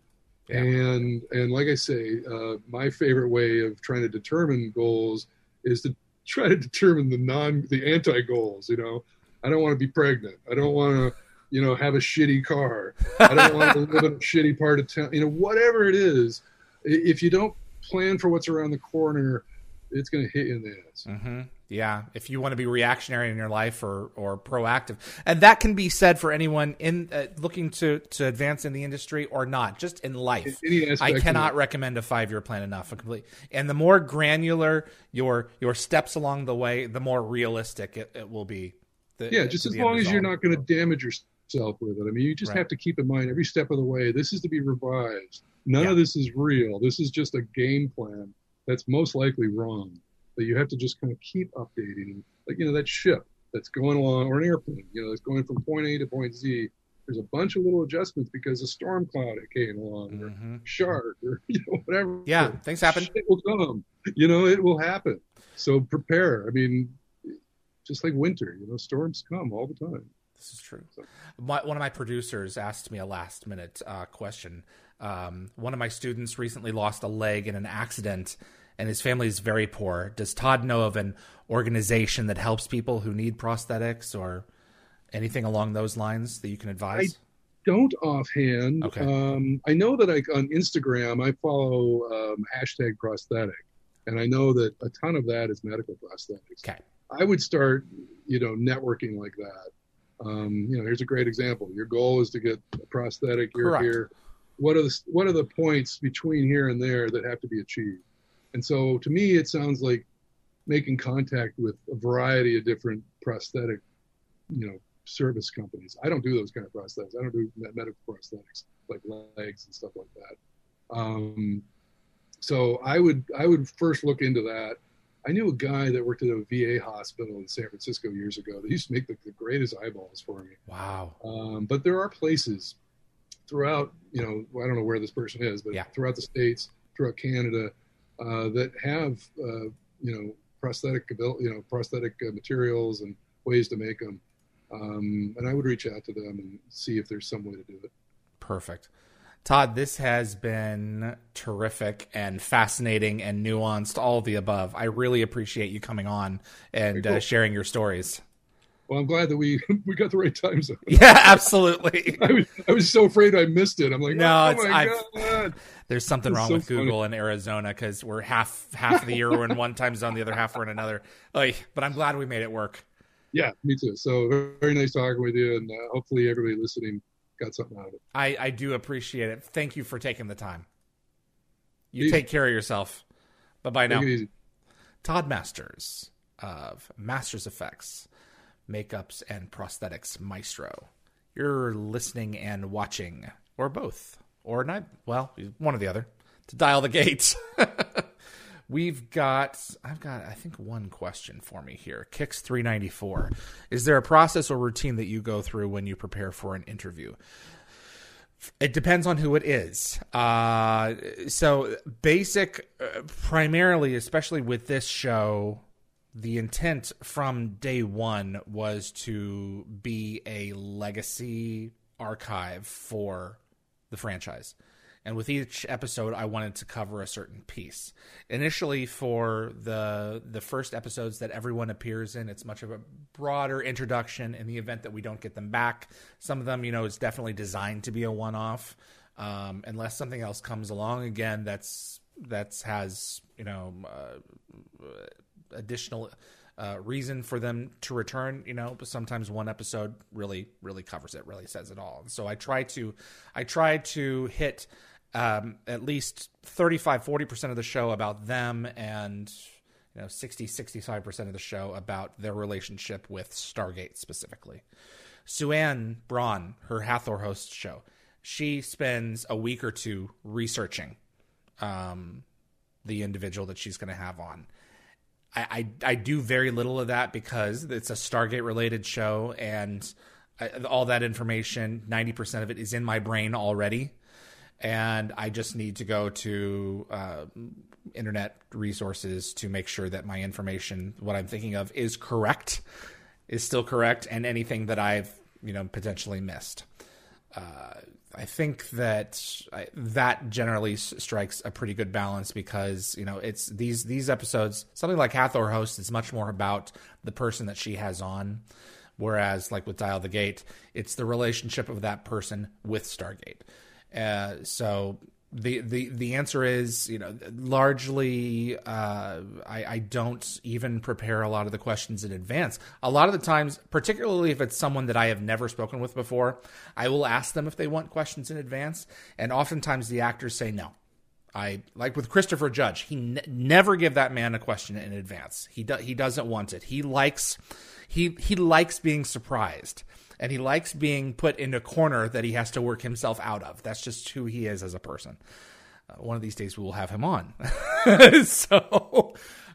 Yeah. And and like I say, uh, my favorite way of trying to determine goals is to try to determine the non the anti goals. You know, I don't want to be pregnant. I don't want to, you know, have a shitty car. I don't want to live in a shitty part of town. You know, whatever it is, if you don't plan for what's around the corner, it's going to hit you in the ass. hmm Yeah, if you want to be reactionary in your life or or proactive, and that can be said for anyone in uh, looking to to advance in the industry or not, just in life. I cannot recommend a five year plan enough. Complete, and the more granular your your steps along the way, the more realistic it, it will be. The, yeah just as long as you're not going to damage yourself with it i mean you just Right. have to keep in mind every step of the way this is to be revised none Yeah. of this is real this is just a game plan that's most likely wrong that you have to just kind of keep updating like you know that ship that's going along or an airplane you know that's going from point a to point z there's a bunch of little adjustments because a storm cloud came along or Mhm. shark or you know whatever Yeah, things happen. It will come. You know, it will happen. So prepare. I mean, just like winter, you know, storms come all the time. This is true. So- My, one of my producers asked me a last minute uh, question. Um, one of my students recently lost a leg in an accident, and his family is very poor. Does Todd know of an organization that helps people who need prosthetics or anything along those lines that you can advise? I- don't offhand. Okay. Um, I know that I, on Instagram, I follow um, hashtag prosthetic, and I know that a ton of that is medical prosthetics. Okay. I would start, you know, networking like that. Um, you know, here's a great example. Your goal is to get a prosthetic. You're Correct. here. What are the what are the points between here and there that have to be achieved? And so, to me, it sounds like making contact with a variety of different prosthetic, you know, service companies. I don't do those kind of prosthetics. I don't do medical prosthetics like legs and stuff like that. Um, so I would I would first look into that. I knew a guy that worked at a VA hospital in San Francisco years ago. They used to make the, the greatest eyeballs for me. Wow. Um, but there are places throughout, you know, I don't know where this person is, but Yeah. throughout the states, throughout Canada, uh, that have, uh, you know, prosthetic, abil- you know, prosthetic uh, materials and ways to make them. Um, and I would reach out to them and see if there's some way to do it. Perfect. Todd, this has been terrific and fascinating and nuanced, all of the above. I really appreciate you coming on and Very uh, sharing your stories. Well, I'm glad that we we got the right time zone. Yeah, absolutely. I was, I was so afraid I missed it. I'm like, No, oh it's- my I've- god. There's something wrong so with funny. Google in Arizona because we're half half of the year we're in one time zone, the other half we're in another. Oy, but I'm glad we made it work. Yeah, me too. So very, nice talking with you, and uh, hopefully everybody listening got something out of it. I, I do appreciate it. Thank you for taking the time. You Easy. take care of yourself. Bye bye now. It easy. Todd Masters of Masters Effects, Makeups and Prosthetics Maestro. You're listening and watching, or both, or not. Well, one or the other. To dial the gates. We've got, I've got, I think one question for me here. Kicks three ninety four. Is there a process or routine that you go through when you prepare for an interview? It depends on who it is. Uh, so basic primarily, especially with this show, the intent from day one was to be a legacy archive for the franchise. And with each episode, I wanted to cover a certain piece. Initially, for the the first episodes that everyone appears in, it's much of a broader introduction. In the event that we don't get them back, some of them, you know, is definitely designed to be a one off. Um, unless something else comes along again, that's that's has you know uh, additional uh, reason for them to return. You know, but sometimes one episode really really covers it, really says it all. so I try to I try to hit um, at least 35 40% of the show about them and you know 60 65% of the show about their relationship with Stargate specifically. Suanne Braun, her Hathor host show, she spends a week or two researching um, the individual that she's going to have on. I, I, I do very little of that because it's a Stargate related show and I, all that information, 90% of it is in my brain already and I just need to go to uh, internet resources to make sure that my information, what I'm thinking of, is correct, is still correct, and anything that I've you know potentially missed. Uh, I think that I, that generally s- strikes a pretty good balance because you know it's these these episodes. Something like Hathor host is much more about the person that she has on, whereas like with Dial the Gate, it's the relationship of that person with Stargate. Uh, so the the the answer is you know largely uh, I, I don't even prepare a lot of the questions in advance a lot of the times particularly if it's someone that i have never spoken with before i will ask them if they want questions in advance and oftentimes the actors say no I like with Christopher Judge. He ne- never give that man a question in advance. He do- he doesn't want it. He likes he he likes being surprised and he likes being put in a corner that he has to work himself out of. That's just who he is as a person. Uh, one of these days we will have him on. so,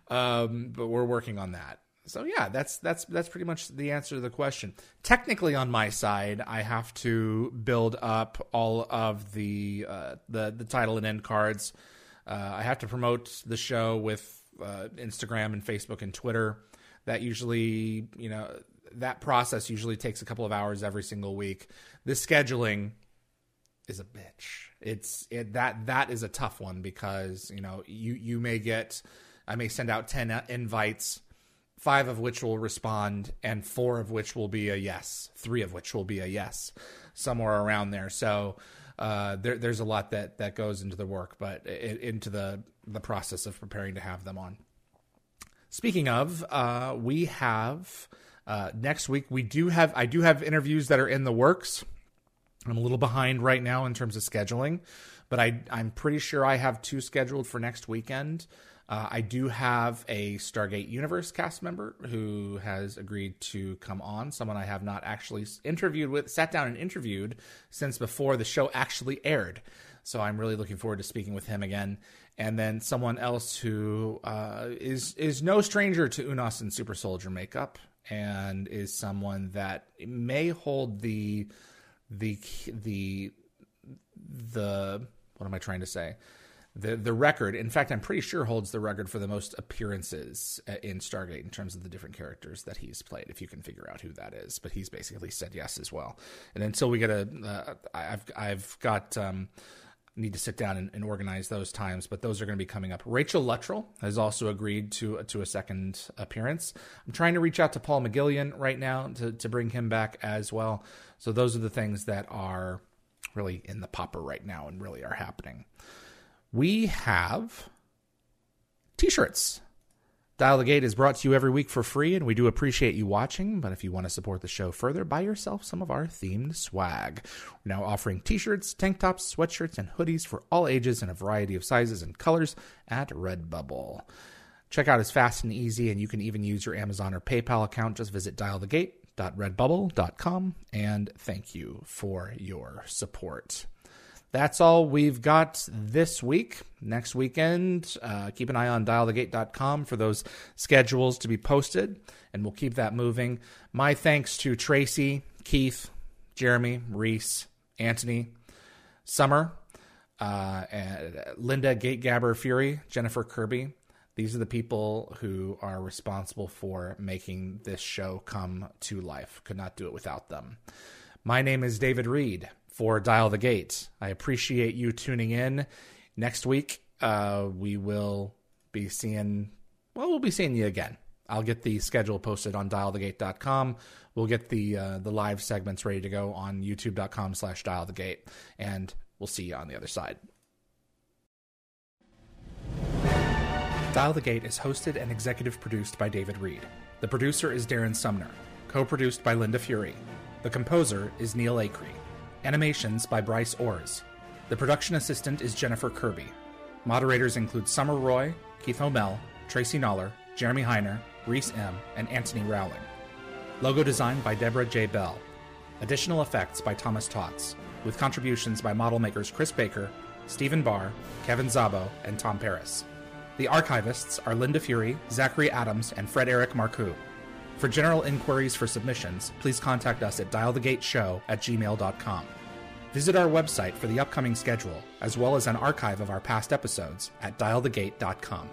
um, but we're working on that. So yeah, that's that's that's pretty much the answer to the question. Technically, on my side, I have to build up all of the uh, the the title and end cards. Uh, I have to promote the show with uh, Instagram and Facebook and Twitter. That usually, you know, that process usually takes a couple of hours every single week. The scheduling is a bitch. It's it that that is a tough one because you know you you may get I may send out ten invites, five of which will respond, and four of which will be a yes, three of which will be a yes, somewhere around there. So uh, there, there's a lot that that goes into the work, but it, into the the process of preparing to have them on. Speaking of, uh, we have uh, next week we do have I do have interviews that are in the works. I'm a little behind right now in terms of scheduling, but I I'm pretty sure I have two scheduled for next weekend. Uh, I do have a Stargate Universe cast member who has agreed to come on. Someone I have not actually interviewed with, sat down and interviewed since before the show actually aired. So I'm really looking forward to speaking with him again. And then someone else who uh, is is no stranger to Unas and Super Soldier makeup and is someone that may hold the the the the what am I trying to say? The the record, in fact, I'm pretty sure holds the record for the most appearances uh, in Stargate in terms of the different characters that he's played. If you can figure out who that is, but he's basically said yes as well. And until we get a, uh, I've I've got um, need to sit down and, and, organize those times, but those are going to be coming up. Rachel Luttrell has also agreed to to a second appearance. I'm trying to reach out to Paul McGillion right now to to bring him back as well. So those are the things that are really in the popper right now and really are happening. We have t-shirts Dial the Gate is brought to you every week for free, and we do appreciate you watching. But if you want to support the show further, buy yourself some of our themed swag. We're now offering t shirts, tank tops, sweatshirts, and hoodies for all ages in a variety of sizes and colors at Redbubble. Checkout is fast and easy, and you can even use your Amazon or PayPal account. Just visit dialthegate.redbubble.com, and thank you for your support that's all we've got this week. Next weekend, uh, keep an eye on dialthegate.com for those schedules to be posted, and we'll keep that moving. My thanks to Tracy, Keith, Jeremy, Reese, Anthony, Summer, uh, Linda Gategabber Fury, Jennifer Kirby. These are the people who are responsible for making this show come to life. Could not do it without them. My name is David Read for Dial the Gate. I appreciate you tuning in. Next week, uh, we will be seeing, well, we'll be seeing you again. I'll get the schedule posted on dialthegate.com. We'll get the uh, the live segments ready to go on youtube.com slash dialthegate. And we'll see you on the other side. Dial the Gate is hosted and executive produced by David Read. The producer is Darren Sumner, co produced by Linda Fury. The composer is Neil Acree. Animations by Bryce Orrs. The production assistant is Jennifer Kirby. Moderators include Summer Roy, Keith Homel, Tracy Noller, Jeremy Heiner, Reese M., and Anthony Rowling. Logo design by Deborah J. Bell. Additional effects by Thomas Tots, with contributions by model makers Chris Baker, Stephen Barr, Kevin Zabo, and Tom Paris. The archivists are Linda Fury, Zachary Adams, and Frederic Marcoux. For general inquiries for submissions, please contact us at dialthegateshow at gmail.com. Visit our website for the upcoming schedule, as well as an archive of our past episodes at dialthegate.com.